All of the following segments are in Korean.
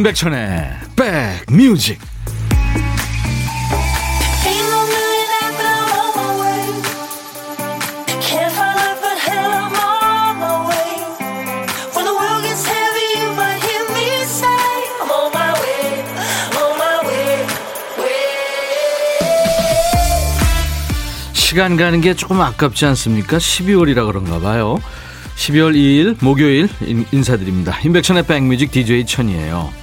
임백천의 백뮤직 시간 가는 게 조금 아깝지 않습니까? 12월이라 그런가 봐요. 12월 2일 목요일 인사드립니다. 임백천의 백뮤직 DJ 천이에요.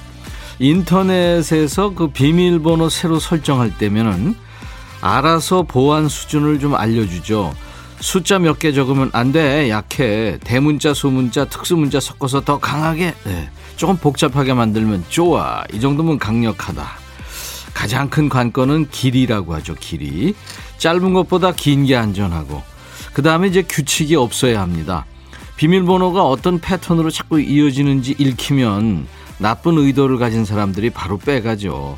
인터넷에서 그 비밀번호 새로 설정할 때면은 알아서 보안 수준을 좀 알려주죠. 숫자 몇 개 적으면 안 돼. 약해. 대문자, 소문자, 특수문자 섞어서 더 강하게. 네. 조금 복잡하게 만들면 좋아. 이 정도면 강력하다. 가장 큰 관건은 길이라고 하죠. 길이. 짧은 것보다 긴 게 안전하고. 그 다음에 이제 규칙이 없어야 합니다. 비밀번호가 어떤 패턴으로 자꾸 이어지는지 읽히면 나쁜 의도를 가진 사람들이 바로 빼가죠.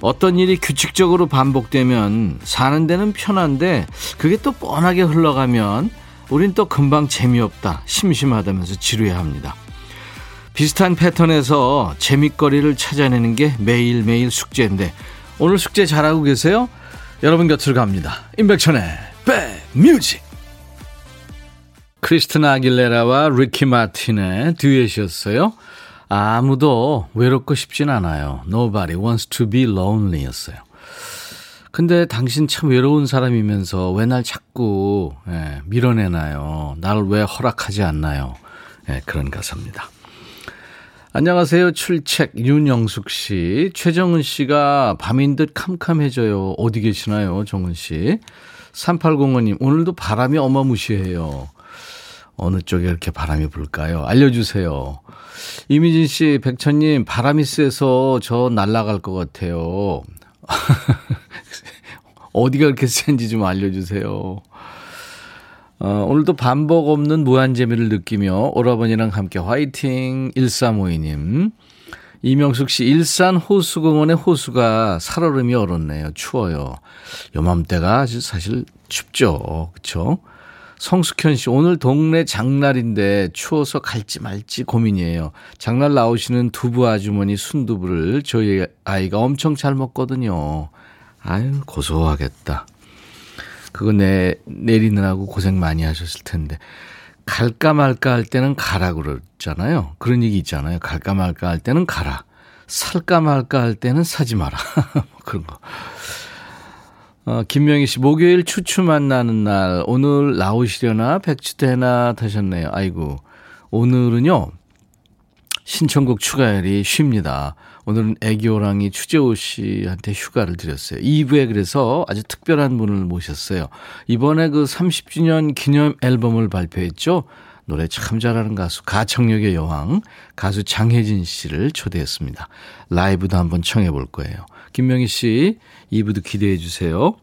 어떤 일이 규칙적으로 반복되면 사는 데는 편한데 그게 또 뻔하게 흘러가면 우린 또 금방 재미없다, 심심하다면서 지루해 합니다. 비슷한 패턴에서 재밌거리를 찾아내는 게 매일매일 숙제인데 오늘 숙제 잘하고 계세요? 여러분 곁을 갑니다. 임백천의 백뮤직 크리스티나 아길레라와 리키 마틴의 듀엣이었어요. 아무도 외롭고 싶진 않아요. Nobody wants to be lonely 였어요. 근데 당신 참 외로운 사람이면서 왜 날 자꾸 예, 밀어내나요? 날 왜 허락하지 않나요? 예, 그런 가사입니다. 안녕하세요. 출첵 윤영숙 씨. 최정은 씨가 밤인 듯 캄캄해져요. 어디 계시나요? 정은 씨. 3805님, 오늘도 바람이 어마무시해요. 어느 쪽에 이렇게 바람이 불까요? 알려주세요. 이미진 씨, 백천님, 바람이 세서 저 날아갈 것 같아요. 어디가 그렇게 센지 좀 알려주세요. 어, 오늘도 반복 없는 무한 재미를 느끼며 오라버니랑 함께 화이팅 1352님. 이명숙 씨, 일산 호수공원의 호수가 살얼음이 얼었네요. 추워요. 요맘때가 사실 춥죠. 그쵸? 성숙현 씨, 오늘 동네 장날인데 추워서 갈지 말지 고민이에요. 장날 나오시는 두부 아주머니 순두부를 저희 아이가 엄청 잘 먹거든요. 아유, 고소하겠다. 그거 내, 내리느라고 고생 많이 하셨을 텐데. 갈까 말까 할 때는 가라 그러잖아요. 그런 얘기 있잖아요. 갈까 말까 할 때는 가라. 살까 말까 할 때는 사지 마라. 뭐 그런 거. 어, 김명희 씨, 목요일 추추 만나는 날, 오늘 나오시려나, 백추대나 하셨네요. 아이고. 오늘은요, 신청곡 추가열이 쉽니다. 오늘은 애기호랑이 추재호 씨한테 휴가를 드렸어요. 2부에 그래서 아주 특별한 분을 모셨어요. 이번에 그 30주년 기념 앨범을 발표했죠. 노래 참 잘하는 가수, 가창력의 여왕, 가수 장혜진 씨를 초대했습니다. 라이브도 한번 청해 볼 거예요. 김명희 씨, 2부도 기대해 주세요.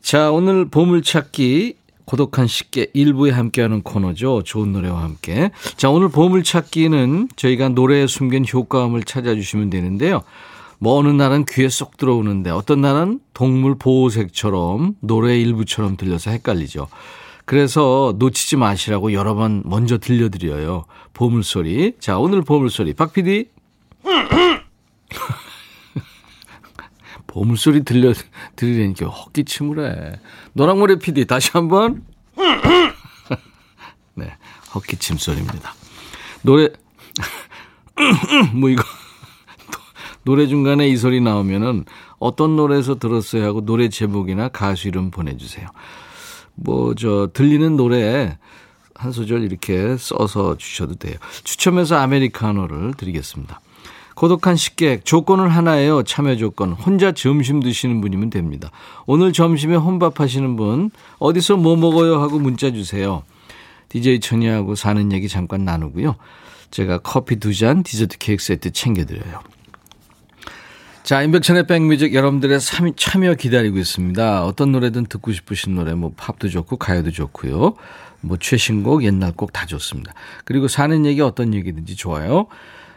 자, 오늘 보물찾기 고독한 식객 일부에 함께하는 코너죠. 좋은 노래와 함께. 자, 오늘 보물찾기는 저희가 노래에 숨긴 효과음을 찾아주시면 되는데요. 뭐 어느 날은 귀에 쏙 들어오는데 어떤 날은 동물 보호색처럼 노래 일부처럼 들려서 헷갈리죠. 그래서 놓치지 마시라고 여러 번 먼저 들려드려요. 보물소리. 자, 오늘 보물소리. 박 PD. 보물소리 들려, 들으려니까 헛기침을 해. 노랑머리 PD, 다시 한 번. 네, 헛기침 소리입니다. 노래, 뭐 이거, 노래 중간에 이 소리 나오면은 어떤 노래에서 들었어요 하고 노래 제목이나 가수 이름 보내주세요. 뭐, 저, 들리는 노래 한 소절 이렇게 써서 주셔도 돼요. 추첨해서 아메리카노를 드리겠습니다. 고독한 식객 조건은 하나예요. 참여 조건. 혼자 점심 드시는 분이면 됩니다. 오늘 점심에 혼밥 하시는 분 어디서 뭐 먹어요 하고 문자 주세요. DJ 천이하고 사는 얘기 잠깐 나누고요. 제가 커피 두 잔, 디저트 케이크 세트 챙겨드려요. 자, 인백천의 백뮤직 여러분들의 참여 기다리고 있습니다. 어떤 노래든 듣고 싶으신 노래, 뭐 팝도 좋고 가요도 좋고요. 뭐 최신곡, 옛날 곡 다 좋습니다. 그리고 사는 얘기 어떤 얘기든지 좋아요.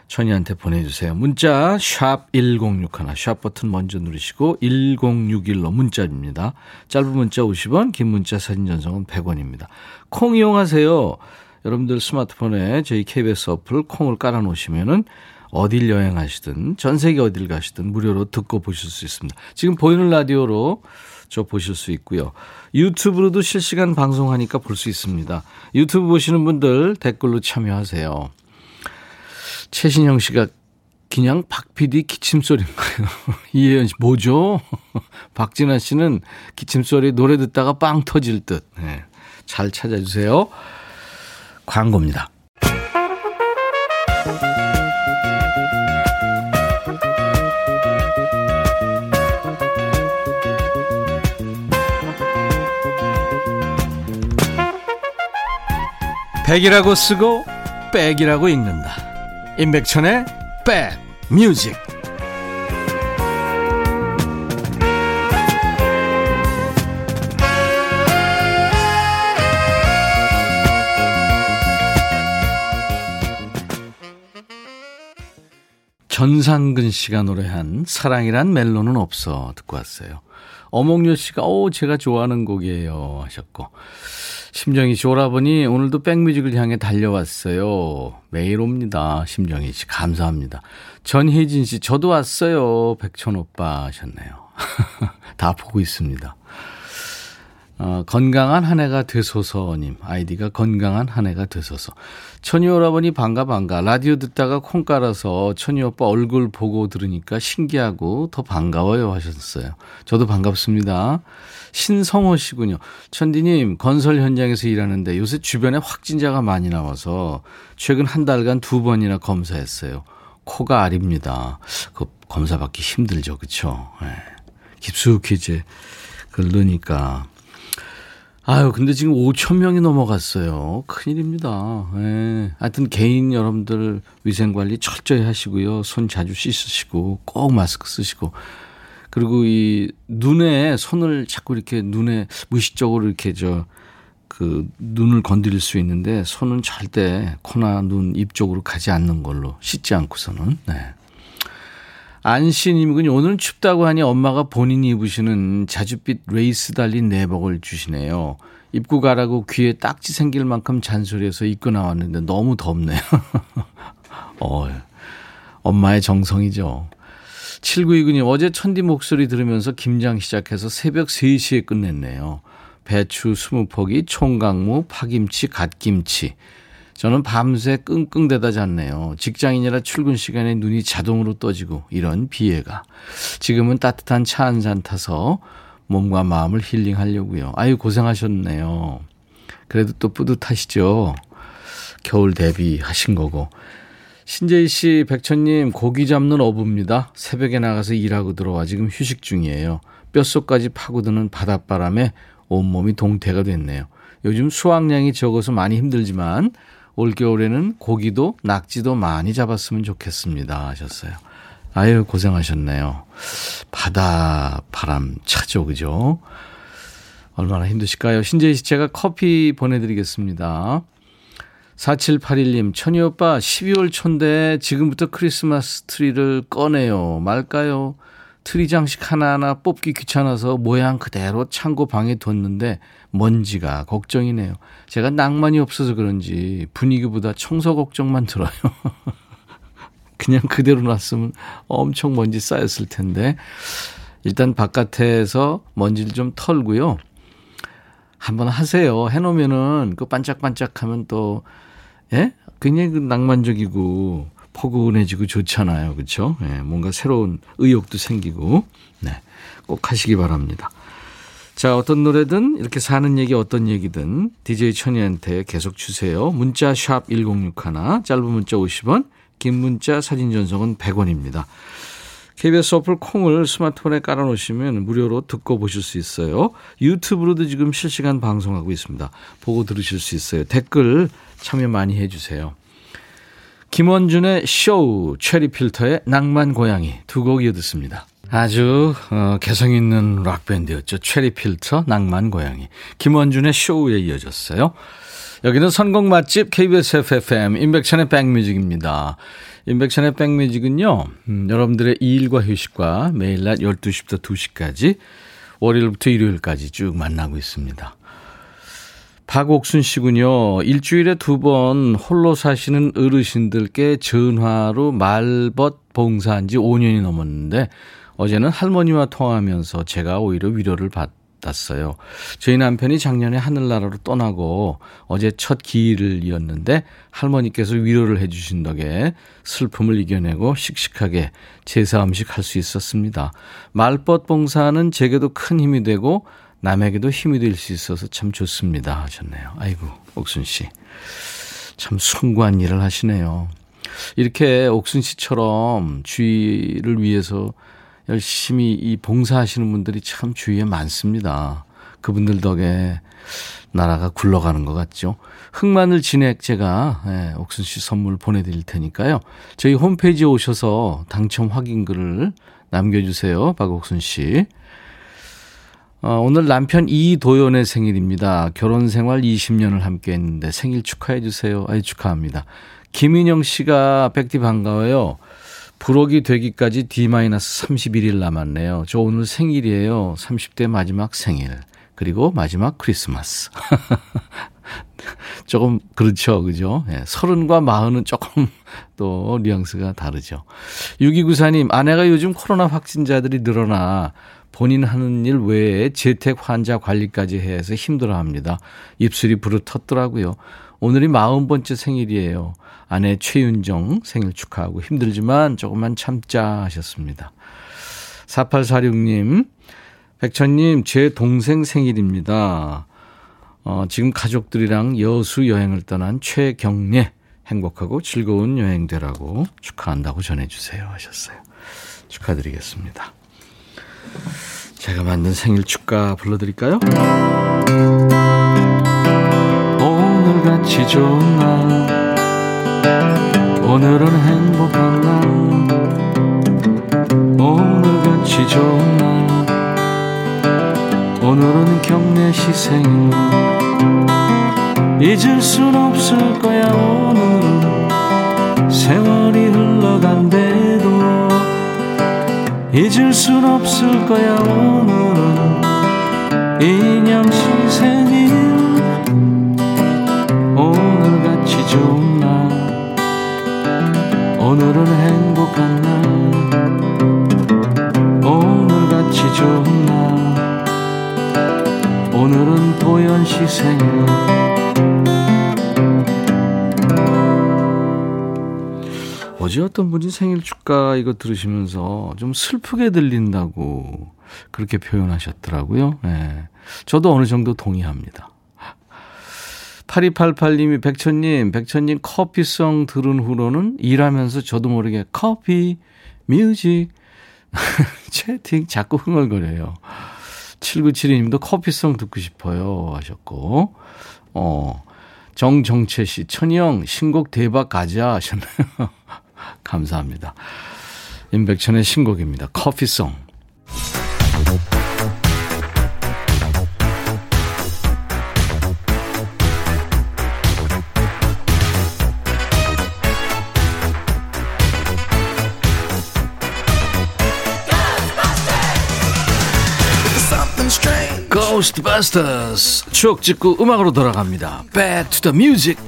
천이한테 보내주세요. 문자 샵 1061, 샵 버튼 먼저 누르시고 1061로 문자입니다. 짧은 문자 50원, 긴 문자 사진 전송은 100원입니다. 콩 이용하세요. 여러분들 스마트폰에 저희 KBS 어플 콩을 깔아놓으시면 은 어딜 여행하시든 전 세계 어딜 가시든 무료로 듣고 보실 수 있습니다. 지금 보이는 라디오로 저 보실 수 있고요. 유튜브로도 실시간 방송하니까 볼 수 있습니다. 유튜브 보시는 분들 댓글로 참여하세요. 최신영 씨가 그냥 박 PD 기침소리인가요? 이혜연 씨, 뭐죠? 박진아 씨는 기침소리 노래 듣다가 빵 터질 듯. 네, 잘 찾아주세요. 광고입니다. 백이라고 쓰고 백이라고 읽는다. 임백천의 백 뮤직. 전상근 씨가 노래한 사랑이란 멜로는 없어 듣고 왔어요. 어몽요 씨가 오 제가 좋아하는 곡이에요 하셨고 심정희 씨 오라버니 오늘도 백뮤직을 향해 달려왔어요. 매일 옵니다. 심정희 씨 감사합니다. 전혜진 씨 저도 왔어요. 백천 오빠 하셨네요. 다 보고 있습니다. 어, 건강한 한 해가 되소서님. 아이디가 건강한 한 해가 되소서. 천희 오라버니 반가 반가. 라디오 듣다가 콩 깔아서 천희 오빠 얼굴 보고 들으니까 신기하고 더 반가워요 하셨어요. 저도 반갑습니다. 신성호 씨군요. 천디님 건설 현장에서 일하는데 요새 주변에 확진자가 많이 나와서 최근 한 달간 두 번이나 검사했어요. 코가 아립니다. 그 검사 받기 힘들죠. 그쵸? 네. 깊숙이 이제 그걸 넣으니까 아유, 근데 지금 5천 명이 넘어갔어요. 큰일입니다. 예. 하여튼 개인 여러분들 위생 관리 철저히 하시고요. 손 자주 씻으시고 꼭 마스크 쓰시고 그리고 이 눈에 손을 자꾸 이렇게 눈에 무의식적으로 이렇게 저 그 눈을 건드릴 수 있는데 손은 절대 코나 눈, 입 쪽으로 가지 않는 걸로 씻지 않고서는 네. 안씨님은 오늘은 춥다고 하니 엄마가 본인이 입으시는 자줏빛 레이스 달린 내복을 주시네요. 입고 가라고 귀에 딱지 생길 만큼 잔소리해서 입고 나왔는데 너무 덥네요. 어, 엄마의 정성이죠. 7929님, 어제 천디 목소리 들으면서 김장 시작해서 새벽 3시에 끝냈네요. 배추 20포기, 총각무, 파김치, 갓김치. 저는 밤새 끙끙대다 잤네요. 직장인이라 출근 시간에 눈이 자동으로 떠지고 이런 비애가. 지금은 따뜻한 차 한 잔 타서 몸과 마음을 힐링하려고요. 아유 고생하셨네요. 그래도 또 뿌듯하시죠. 겨울 대비하신 거고. 신재희 씨, 백천님, 고기 잡는 어부입니다. 새벽에 나가서 일하고 들어와 지금 휴식 중이에요. 뼛속까지 파고드는 바닷바람에 온몸이 동태가 됐네요. 요즘 수확량이 적어서 많이 힘들지만 올겨울에는 고기도 낙지도 많이 잡았으면 좋겠습니다. 하셨어요. 아유, 고생하셨네요. 바다 바람 차죠, 그죠? 얼마나 힘드실까요? 신재희 씨, 제가 커피 보내드리겠습니다. 4781님, 천희 오빠, 12월 초인데 지금부터 크리스마스 트리를 꺼내요. 말까요? 트리 장식 하나하나 뽑기 귀찮아서 모양 그대로 창고 방에 뒀는데 먼지가 걱정이네요. 제가 낭만이 없어서 그런지 분위기보다 청소 걱정만 들어요. 그냥 그대로 놨으면 엄청 먼지 쌓였을 텐데 일단 바깥에서 먼지를 좀 털고요. 한번 하세요. 해놓으면은 그 반짝반짝하면 또 예? 굉장히 그 낭만적이고 포근해지고 좋잖아요. 그렇죠? 예, 뭔가 새로운 의욕도 생기고 네. 꼭 하시기 바랍니다. 자, 어떤 노래든 이렇게 사는 얘기 어떤 얘기든 DJ 천이한테 계속 주세요. 문자 샵 1061, 짧은 문자 50원, 긴 문자 사진 전송은 100원입니다. KBS 어플 콩을 스마트폰에 깔아놓으시면 무료로 듣고 보실 수 있어요. 유튜브로도 지금 실시간 방송하고 있습니다. 보고 들으실 수 있어요. 댓글 참여 많이 해주세요. 김원준의 쇼, 체리 필터의 낭만 고양이 두 곡 이어듣습니다. 아주 어, 개성 있는 락 밴드였죠. 체리 필터, 낭만 고양이. 김원준의 쇼에 이어졌어요. 여기는 선곡 맛집 KBS FFM 인백천의 백뮤직입니다. 인백천의 백뮤직은요. 음, 여러분들의 일과 휴식과 매일 낮 12시부터 2시까지 월요일부터 일요일까지 쭉 만나고 있습니다. 박옥순 씨군요. 일주일에 두 번 홀로 사시는 어르신들께 전화로 말벗 봉사한 지 5년이 넘었는데 어제는 할머니와 통화하면서 제가 오히려 위로를 받았어요. 저희 남편이 작년에 하늘나라로 떠나고 어제 첫 기일을 이었는데 할머니께서 위로를 해주신 덕에 슬픔을 이겨내고 씩씩하게 제사 음식 할 수 있었습니다. 말벗 봉사는 제게도 큰 힘이 되고 남에게도 힘이 될 수 있어서 참 좋습니다 하셨네요. 아이고 옥순 씨. 참 숭고한 일을 하시네요. 이렇게 옥순 씨처럼 주위를 위해서 열심히 이 봉사하시는 분들이 참 주위에 많습니다. 그분들 덕에 나라가 굴러가는 것 같죠. 흑마늘 진액 제가 예, 옥순 씨 선물 보내드릴 테니까요. 저희 홈페이지에 오셔서 당첨 확인글을 남겨주세요. 박옥순 씨. 어, 오늘 남편 이도연의 생일입니다. 결혼 생활 20년을 함께 했는데 생일 축하해 주세요. 아이 축하합니다. 김인영 씨가 백디 반가워요. 불혹이 되기까지 D-31일 남았네요. 저 오늘 생일이에요. 30대 마지막 생일. 그리고 마지막 크리스마스. 조금 그렇죠. 그죠? 예, 서른과 마흔은 조금 또 뉘앙스가 다르죠. 6294님, 아내가 요즘 코로나 확진자들이 늘어나 본인 하는 일 외에 재택 환자 관리까지 해서 힘들어 합니다. 입술이 부르텄더라고요. 오늘이 마흔 번째 생일이에요. 아내 최윤정 생일 축하하고 힘들지만 조금만 참자 하셨습니다. 4846님, 백천님, 제 동생 생일입니다. 어, 지금 가족들이랑 여수 여행을 떠난 최경례 행복하고 즐거운 여행 되라고 축하한다고 전해주세요 하셨어요. 축하드리겠습니다. 제가 만든 생일 축가 불러드릴까요? 오늘같이 좋은 날 오늘은 행복한 날 오늘같이 좋은 날 오늘은 경례시 생일 잊을 순 없을 거야 오늘은 잊을 순 없을 거야 오늘은. 인형씨 생일 오늘같이 좋은 날. 오늘은 행복한 날. 오늘같이 좋은 날. 오늘은 도연 씨 생일 어제 어떤 분이 생일 축가 이거 들으시면서 좀 슬프게 들린다고 그렇게 표현하셨더라고요. 네. 저도 어느 정도 동의합니다. 8288님이 백천님, 백천님 커피송 들은 후로는 일하면서 저도 모르게 커피, 뮤직, 채팅 자꾸 흥얼거려요. 7972님도 커피송 듣고 싶어요 하셨고, 어, 정정채 씨, 천영 신곡 대박 가자 하셨나요? 감사합니다. 임백천의 신곡입니다. 커피송. 고스트바스터스 추억 찍고 음악으로 돌아갑니다. Back to the music.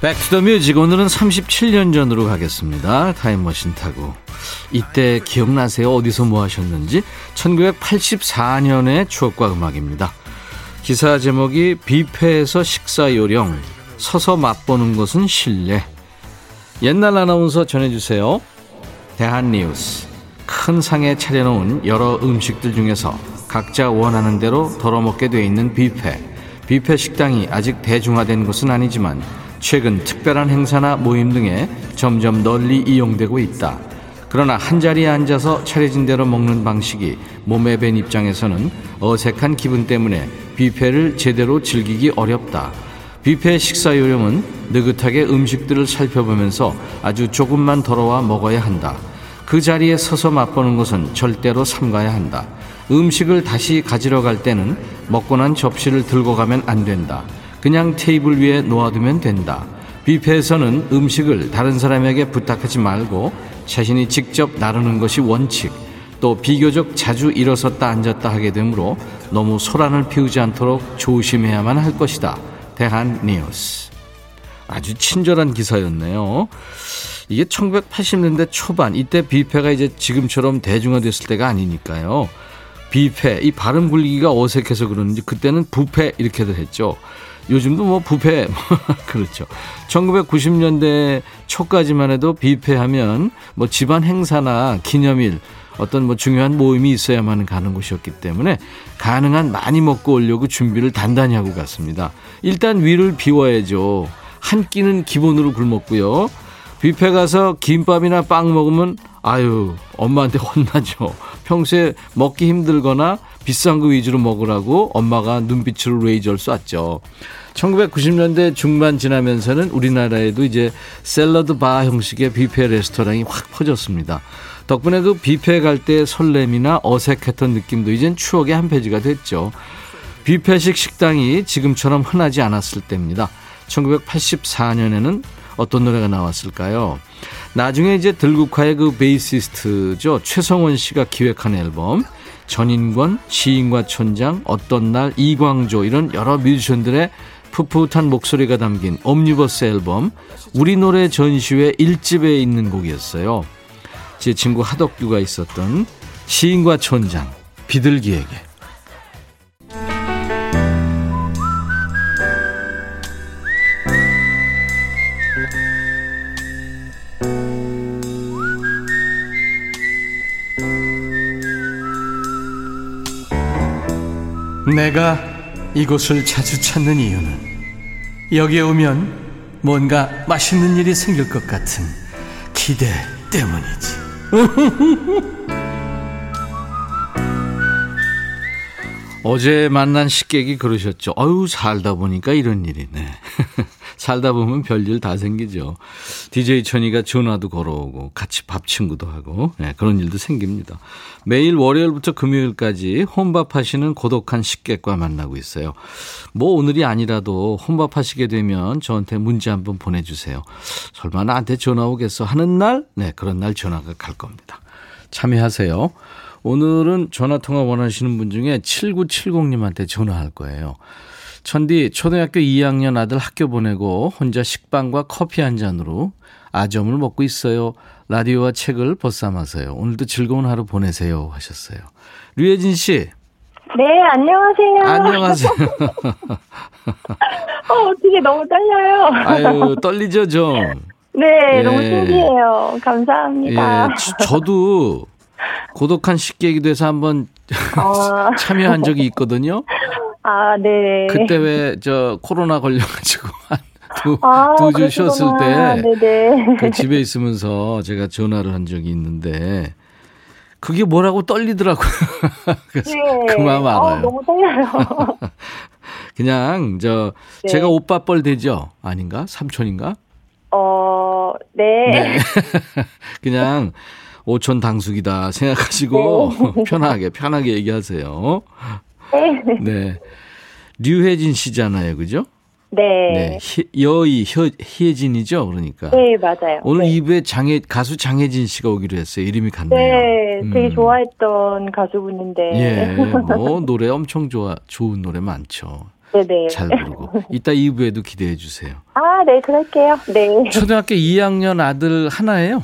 Back to the music 오늘은 37년 전으로 가겠습니다. 타임머신 타고 이때 기억나세요? 어디서 뭐 하셨는지 1984년의 추억과 음악입니다. 기사 제목이 뷔페에서 식사 요령 서서 맛보는 것은 실례 옛날 아나운서 전해주세요. 대한뉴스 큰 상에 차려놓은 여러 음식들 중에서 각자 원하는 대로 덜어먹게 돼 있는 뷔페 뷔페 식당이 아직 대중화된 것은 아니지만 최근 특별한 행사나 모임 등에 점점 널리 이용되고 있다. 그러나 한자리에 앉아서 차려진 대로 먹는 방식이 몸에 밴 입장에서는 어색한 기분 때문에 뷔페를 제대로 즐기기 어렵다. 뷔페 식사 요령은 느긋하게 음식들을 살펴보면서 아주 조금만 덜어와 먹어야 한다. 그 자리에 서서 맛보는 것은 절대로 삼가야 한다. 음식을 다시 가지러 갈 때는 먹고 난 접시를 들고 가면 안 된다. 그냥 테이블 위에 놓아두면 된다. 뷔페에서는 음식을 다른 사람에게 부탁하지 말고 자신이 직접 나르는 것이 원칙. 또 비교적 자주 일어섰다 앉았다 하게 되므로 너무 소란을 피우지 않도록 조심해야만 할 것이다. 대한 뉴스. 아주 친절한 기사였네요. 이게 1980년대 초반 이때 뷔페가 이제 지금처럼 대중화됐을 때가 아니니까요. 뷔페 이 발음 굴리기가 어색해서 그러는지 그때는 부페 이렇게도 했죠. 요즘도 뭐 부페 그렇죠. 1990년대 초까지만 해도 뷔페 하면 뭐 집안 행사나 기념일 어떤 뭐 중요한 모임이 있어야만 가는 곳이었기 때문에 가능한 많이 먹고 오려고 준비를 단단히 하고 갔습니다. 일단 위를 비워야죠. 한 끼는 기본으로 굶었고요. 뷔페 가서 김밥이나 빵 먹으면 아유 엄마한테 혼나죠. 평소에 먹기 힘들거나 비싼 거 위주로 먹으라고 엄마가 눈빛으로 레이저를 쐈죠. 1990년대 중반 지나면서는 우리나라에도 이제 샐러드 바 형식의 뷔페 레스토랑이 확 퍼졌습니다. 덕분에 그 뷔페 갈 때 설렘이나 어색했던 느낌도 이젠 추억의 한 페이지가 됐죠. 뷔페식 식당이 지금처럼 흔하지 않았을 때입니다. 1984년에는 어떤 노래가 나왔을까요? 나중에 이제 들국화의 그 베이시스트죠. 최성원 씨가 기획한 앨범. 전인권, 시인과 촌장, 어떤 날, 이광조 이런 여러 뮤지션들의 풋풋한 목소리가 담긴 옴니버스 앨범 우리 노래 전시회 1집에 있는 곡이었어요. 제 친구 하덕규가 있었던 시인과 촌장 비둘기에게 내가 이곳을 자주 찾는 이유는 여기에 오면 뭔가 맛있는 일이 생길 것 같은 기대 때문이지. 어제 만난 식객이 그러셨죠. 아유, 살다 보니까 이런 일이네. 살다 보면 별일 다 생기죠. DJ 천이가 전화도 걸어오고 같이 밥 친구도 하고 네, 그런 일도 생깁니다. 매일 월요일부터 금요일까지 혼밥 하시는 고독한 식객과 만나고 있어요. 뭐 오늘이 아니라도 혼밥 하시게 되면 저한테 문자 한번 보내주세요. 설마 나한테 전화 오겠어 하는 날? 네, 그런 날 전화가 갈 겁니다. 참여하세요. 오늘은 전화 통화 원하시는 분 중에 7970님한테 전화할 거예요. 천디 초등학교 2학년 아들 학교 보내고 혼자 식빵과 커피 한 잔으로 아점을 먹고 있어요. 라디오와 책을 벗삼아서요. 오늘도 즐거운 하루 보내세요 하셨어요. 류혜진 씨. 네, 안녕하세요. 안녕하세요. 어, 어떻게 너무 떨려요. 아유, 떨리죠, 좀. 네, 예. 너무 신기해요. 감사합니다. 예, 저도 고독한 식객이 돼서 한번 아. 참여한 적이 있거든요. 아, 네. 그때 왜 저 코로나 걸려가지고 두, 아, 두주 쉬었을 때 그 집에 있으면서 제가 전화를 한 적이 있는데 그게 뭐라고 떨리더라고요. 그래서 네. 그 마음 아, 알아요. 어, 너무 떨려요. 그냥 저 네. 제가 오빠 뻘 되죠? 아닌가? 삼촌인가? 어, 네. 네. 그냥 오촌 당숙이다 생각하시고 네. 편하게 편하게 얘기하세요. 네. 네. 류혜진 씨잖아요, 그죠? 네. 네. 여의 혀, 희혜진이죠, 그러니까. 네, 맞아요. 오늘 네. 2부에 장혜, 가수 장혜진 씨가 오기로 했어요. 이름이 같네요. 네, 음. 되게 좋아했던 가수분인데. 예, 뭐, 노래 엄청 좋아, 좋은 노래 많죠. 네네. 잘 부르고. 이따 2부에도 기대해 주세요. 아, 네, 그럴게요. 네. 초등학교 2학년 아들 하나예요?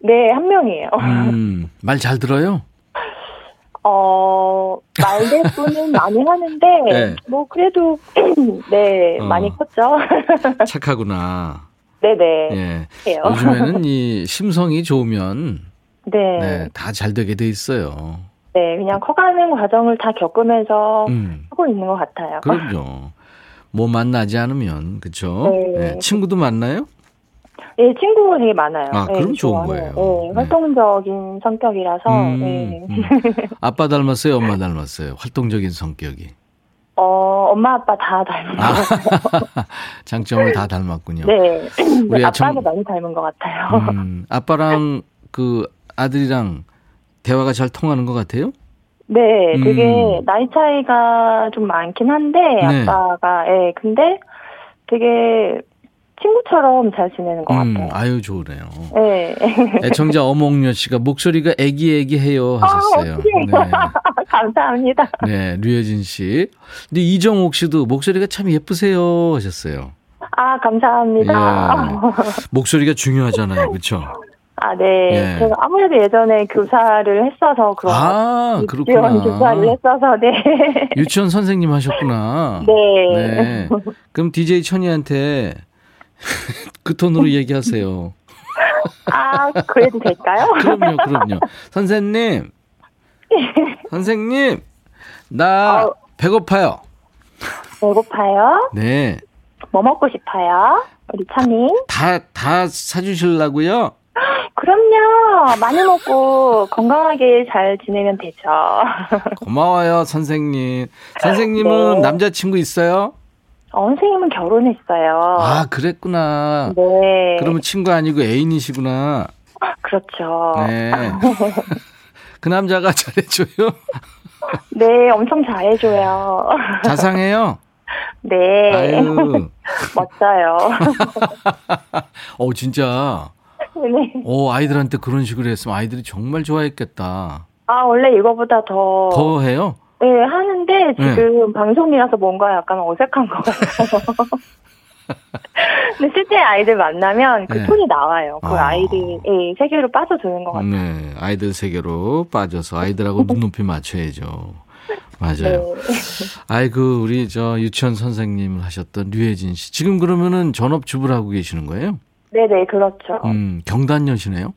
네, 한 명이에요. 음, 말 잘 들어요? 어, 말대꾸는 많이 하는데, 네. 뭐, 그래도, 네, 어, 많이 컸죠. 착하구나. 네네. 예. 해요. 요즘에는 이 심성이 좋으면, 네. 네, 다 잘 되게 돼 있어요. 네, 그냥 커가는 과정을 다 겪으면서 음. 하고 있는 것 같아요. 그럼요. 뭐 만나지 않으면, 그쵸? 네. 네. 친구도 만나요? 예, 친구가 되게 많아요. 아, 그럼 네, 좋은 거예요. 네, 네, 활동적인 성격이라서. 음, 네. 음. 아빠 닮았어요? 엄마 닮았어요? 활동적인 성격이. 어, 엄마 아빠 다 닮은 아. 장점을 다 닮았군요. 네. 우리 아빠도 참, 많이 닮은 것 같아요. 음, 아빠랑 그 아들이랑 대화가 잘 통하는 것 같아요? 네, 되게 음. 나이 차이가 좀 많긴 한데, 네. 아빠가, 예, 근데 되게 친구처럼 잘 지내는 것 음, 같아요. 아유 좋으네요. 네. 애청자 어몽여 씨가 목소리가 애기애기해요 하셨어요. 아, 네. 감사합니다. 네, 류혜진 씨. 근데 이정옥 씨도 목소리가 참 예쁘세요 하셨어요. 아 감사합니다. 예. 목소리가 중요하잖아요, 그렇죠? 아, 네. 예. 제가 아무래도 예전에 교사를 했어서 그런 아, 유치원 교사를 했어서 네. 유치원 선생님 하셨구나. 네. 네. 그럼 DJ 천이한테 그 톤으로 얘기하세요. 아, 그래도 될까요? 그럼요, 그럼요. 선생님. 선생님. 나 어, 배고파요. 배고파요? 네. 뭐 먹고 싶어요? 우리 찬이? 다, 다 사주시려고요? 그럼요. 많이 먹고 건강하게 잘 지내면 되죠. 고마워요, 선생님. 선생님은 네. 남자친구 있어요? 어, 선생님은 결혼했어요. 아, 그랬구나. 네. 그러면 친구 아니고 애인이시구나. 그렇죠. 네. 그 남자가 잘해줘요? 네, 엄청 잘해줘요. 자상해요? 네. 아유. 멋져요. 어, 진짜. 네. 오, 아이들한테 그런 식으로 했으면 아이들이 정말 좋아했겠다. 아, 원래 이거보다 더. 더 해요? 네, 하는데 지금 네. 방송이라서 뭔가 약간 어색한 것 같아요. 근데 실제 아이들 만나면 그 네. 톤이 나와요. 그 아. 이들의 세계로 빠져드는 것 같아요. 네, 아이들 세계로 빠져서 아이들하고 눈높이 맞춰야죠. 맞아요. 네. 아이고, 우리 저 유치원 선생님을 하셨던 류혜진 씨. 지금 그러면은 전업 주부를 하고 계시는 거예요? 네네, 그렇죠. 음, 경단녀시네요?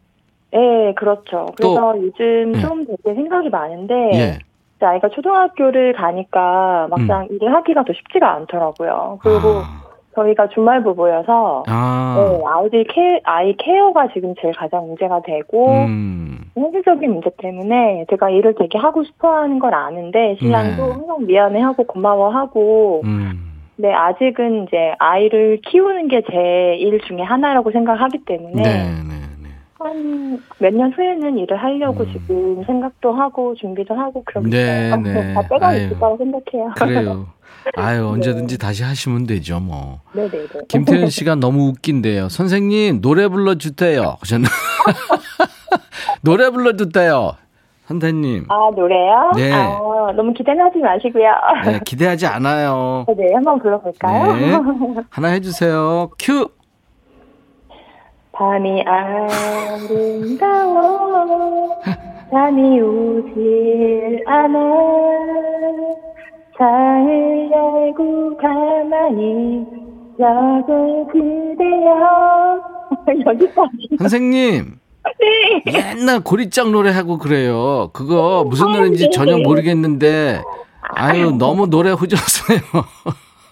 네, 그렇죠. 그래서 요즘 네. 좀 되게 생각이 많은데, 예. 아이가 초등학교를 가니까 막상 음. 일을 하기가 더 쉽지가 않더라고요. 그리고 아. 저희가 주말 부부여서 아. 네, 아이들 케 아이 케어가 지금 제일 가장 문제가 되고 음. 현실적인 문제 때문에 제가 일을 되게 하고 싶어하는 걸 아는데 신랑도 네. 항상 미안해하고 고마워하고 음. 네, 아직은 이제 아이를 키우는 게 제 일 중에 하나라고 생각하기 때문에 네, 네, 네. 한 몇 년 후에는 일을 하려고 음. 지금 생각도 하고 준비도 하고 그러고 네, 네. 다 때가 아유, 있을 거라고 생각해요. 그래요. 아유, 언제든지 네. 다시 하시면 되죠, 뭐. 네네네. 네, 네. 김태현 씨가 너무 웃긴데요. 선생님, 노래 불러주세요. 저는. 노래 불러주세요. 선생님. 아, 노래요? 네. 아, 너무 기대는 하지 마시고요. 네, 기대하지 않아요. 네, 한번 불러볼까요? 네. 하나 해주세요. 큐! 밤이 아름다워, 잠이 오질 않아, 창을 열고 가만히 적은 그대여. 여기까지. 선생님. 네. 옛날 고리짝 노래하고 그래요. 그거 무슨 아, 노래인지 네. 전혀 모르겠는데, 아유, 너무 노래 후졌어요.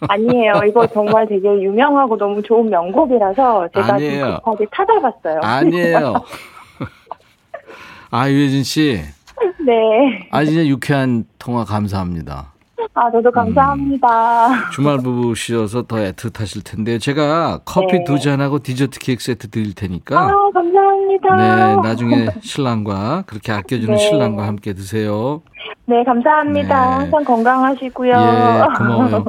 아니에요. 이거 정말 되게 유명하고 너무 좋은 명곡이라서 제가 아니에요. 급하게 찾아봤어요. 아니에요. 아, 유혜진 씨. 네. 아, 진짜 유쾌한 통화 감사합니다. 아, 저도 감사합니다. 음, 주말 부부시어서 더 애틋하실 텐데요. 제가 커피 네. 두 잔하고 디저트 케이크 세트 드릴 테니까. 아, 감사합니다. 네, 나중에 신랑과 그렇게 아껴주는 네. 신랑과 함께 드세요. 네, 감사합니다. 네. 항상 건강하시고요. 예, 고마워요.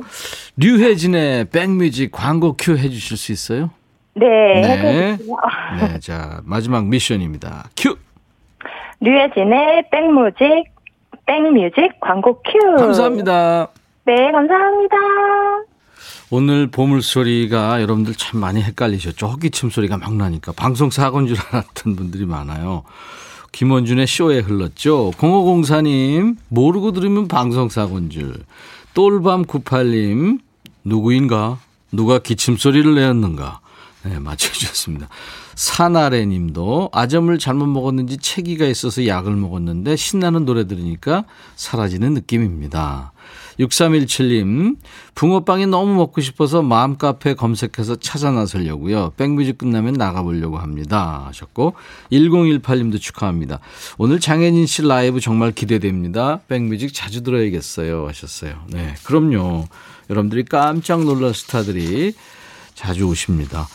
류혜진의 Back Music 광고 큐 해주실 수 있어요? 네, 네. 네, 자, 마지막 미션입니다. 큐! 류혜진의 Back Music Back Music 광고 큐. 감사합니다. 네, 감사합니다. 오늘 보물소리가 여러분들 참 많이 헷갈리셨죠. 헛기침 소리가 막 나니까. 방송 사고인 줄 알았던 분들이 많아요. 김원준의 쇼에 흘렀죠. 0504님, 모르고 들으면 방송 사고인 줄. 똘밤 98님, 누구인가? 누가 기침 소리를 내었는가? 네, 맞춰주셨습니다. 사나래 님도 아점을 잘못 먹었는지 체기가 있어서 약을 먹었는데 신나는 노래 들으니까 사라지는 느낌입니다. 6317님, 붕어빵이 너무 먹고 싶어서 마음카페 검색해서 찾아 나서려고요. 백뮤직 끝나면 나가보려고 합니다. 하셨고, 1018님도 축하합니다. 오늘 장혜진 씨 라이브 정말 기대됩니다. 백뮤직 자주 들어야겠어요. 하셨어요. 네, 그럼요. 여러분들이 깜짝 놀란 스타들이 자주 오십니다.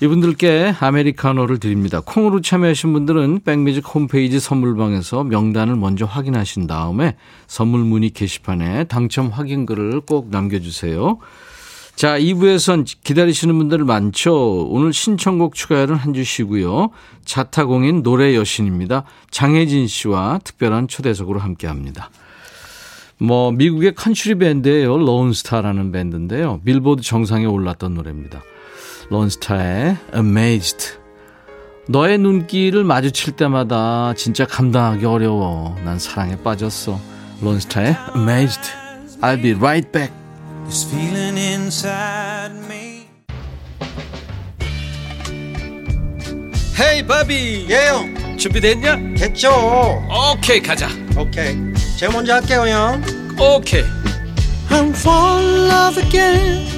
이분들께 아메리카노를 드립니다. 콩으로 참여하신 분들은 백뮤직 홈페이지 선물방에서 명단을 먼저 확인하신 다음에 선물 문의 게시판에 당첨 확인글을 꼭 남겨주세요. 자, 2부에선 기다리시는 분들 많죠? 오늘 신청곡 추가열은 한 주 쉬고요. 자타공인 노래 여신입니다. 장혜진 씨와 특별한 초대석으로 함께 합니다. 뭐, 미국의 컨츄리 밴드예요. 론스타라는 밴드인데요. 빌보드 정상에 올랐던 노래입니다. 론스타의 Amazed. 너의 눈길을 마주칠 때마다 진짜 감당하기 어려워. 난 사랑에 빠졌어. 론스타의 Amazed. I'll be right back. This feeling inside me. 헤이 바비 예영 준비됐냐? 됐죠 오케이 가자 오케이 제가 먼저 할게요 형 오케이 I'm fall in love again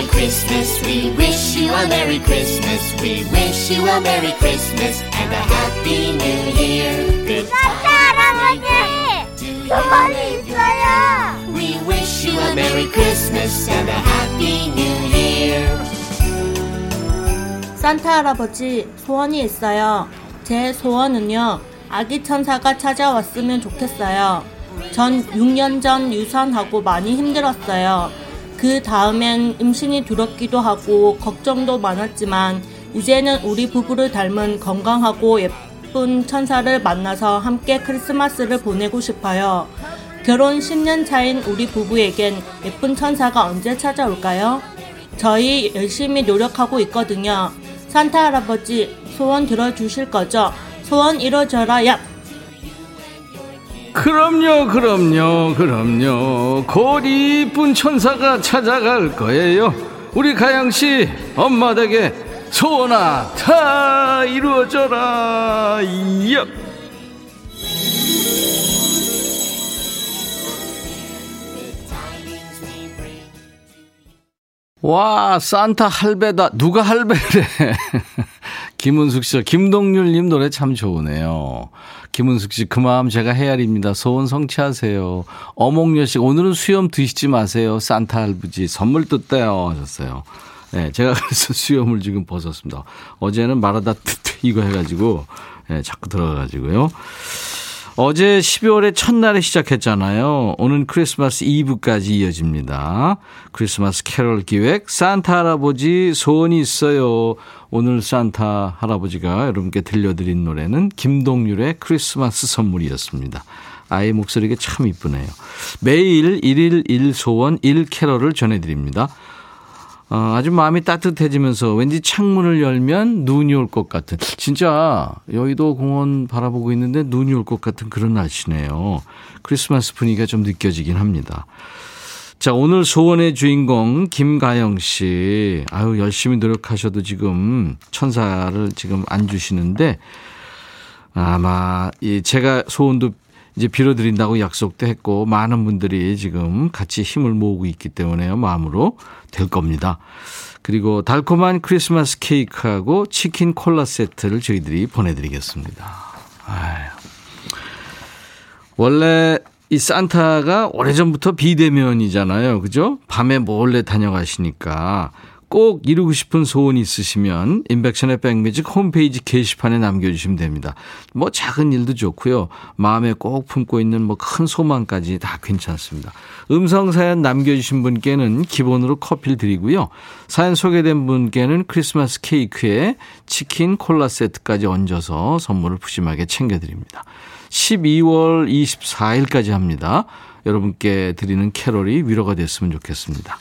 Merry Christmas. We wish you a Merry Christmas. We wish you a Merry Christmas and a Happy New Year. Good 할아버지, 소원이 있어요. We wish you a Merry Christmas and a Happy New Year. 산타 할아버지, 소원이 있어요. 제 소원은요, 아기 천사가 찾아왔으면 좋겠어요. 전 6년 전 유산하고 많이 힘들었어요. 그 다음엔 임신이 두렵기도 하고 걱정도 많았지만 이제는 우리 부부를 닮은 건강하고 예쁜 천사를 만나서 함께 크리스마스를 보내고 싶어요. 결혼 10년 차인 우리 부부에겐 예쁜 천사가 언제 찾아올까요? 저희 열심히 노력하고 있거든요. 산타 할아버지 소원 들어주실 거죠? 소원 이뤄져라 야! 그럼요, 그럼요, 그럼요. 곧 이쁜 천사가 찾아갈 거예요. 우리 가영 씨, 엄마 댁에 소원아 다 이루어져라. 야. 와, 산타 할배다. 누가 할배래? 김은숙 씨, 김동률 님 노래 참 좋으네요. 김은숙 씨, 그 마음 제가 헤아립니다. 소원 성취하세요. 어몽여 씨, 오늘은 수염 드시지 마세요. 산타 할아버지 선물 뜯대요. 하셨어요. 네, 제가 그래서 수염을 지금 벗었습니다. 어제는 마라다 이거 해가지고, 네, 자꾸 들어가가지고요. 어제 12월의 첫날에 시작했잖아요. 오늘 크리스마스 이브까지 이어집니다. 크리스마스 캐롤 기획 산타 할아버지 소원이 있어요. 오늘 산타 할아버지가 여러분께 들려드린 노래는 김동률의 크리스마스 선물이었습니다. 아이 목소리가 참 이쁘네요. 매일 1일 1소원 1캐럴을 전해드립니다. 어, 아주 마음이 따뜻해지면서 왠지 창문을 열면 눈이 올 것 같은 진짜 여의도 공원 바라보고 있는데 눈이 올 것 같은 그런 날씨네요. 크리스마스 분위기가 좀 느껴지긴 합니다. 자, 오늘 소원의 주인공 김가영 씨. 아유, 열심히 노력하셔도 지금 천사를 지금 안 주시는데 아마 이 제가 소원도 이제 빌어드린다고 약속도 했고 많은 분들이 지금 같이 힘을 모으고 있기 때문에요. 마음으로 될 겁니다. 그리고 달콤한 크리스마스 케이크하고 치킨 콜라 세트를 저희들이 보내드리겠습니다. 아유. 원래 이 산타가 오래전부터 비대면이잖아요. 그죠? 밤에 몰래 다녀가시니까 꼭 이루고 싶은 소원이 있으시면 인백션의 백뮤직 홈페이지 게시판에 남겨주시면 됩니다. 뭐 작은 일도 좋고요. 마음에 꼭 품고 있는 뭐 큰 소망까지 다 괜찮습니다. 음성 사연 남겨주신 분께는 기본으로 커피를 드리고요. 사연 소개된 분께는 크리스마스 케이크에 치킨 콜라 세트까지 얹어서 선물을 푸짐하게 챙겨드립니다. 12월 24일까지 합니다. 여러분께 드리는 캐롤이 위로가 됐으면 좋겠습니다.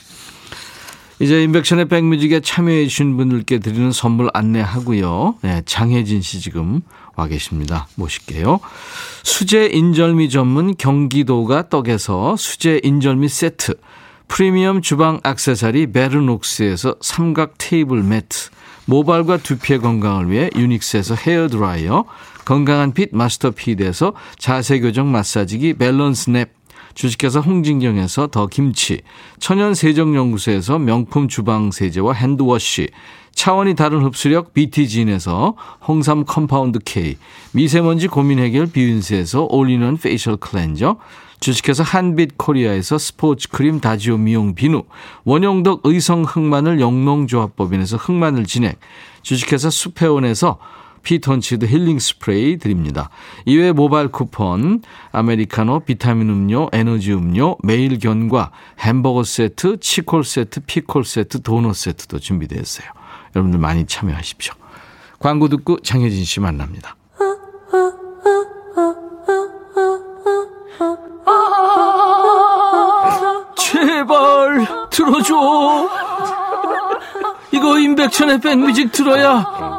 이제 인백션의 백뮤직에 참여해 주신 분들께 드리는 선물 안내하고요. 네, 장혜진 씨 지금 와 계십니다. 모실게요. 수제 인절미 전문 경기도가 떡에서 수제 인절미 세트, 프리미엄 주방 악세사리 베르녹스에서 삼각 테이블 매트, 모발과 두피의 건강을 위해 유닉스에서 헤어 드라이어, 건강한 빛 마스터피드에서 자세교정 마사지기 밸런스 냅, 주식회사 홍진경에서 더 김치, 천연 세정연구소에서 명품 주방 세제와 hand wash, 차원이 다른 흡수력 BT진에서 홍삼 compound K, 미세먼지 고민 해결 비윤세에서 올리는 facial cleanser, 주식회사 한빛 코리아에서 스포츠 크림 다지오 미용 비누, 원용덕 의성 흑마늘 영농조합법인에서 흑마늘 진액, 주식회사 수페온에서 피톤치드 힐링 스프레이 드립니다. 이외에 모바일 쿠폰, 아메리카노, 비타민 음료, 에너지 음료, 매일 견과, 햄버거 세트, 치콜 세트, 피콜 세트, 도넛 세트도 준비되어 있어요. 여러분들 많이 참여하십시오. 광고 듣고 장혜진 씨 만납니다. 제발 들어줘. 이거 임백천의 백뮤직 들어야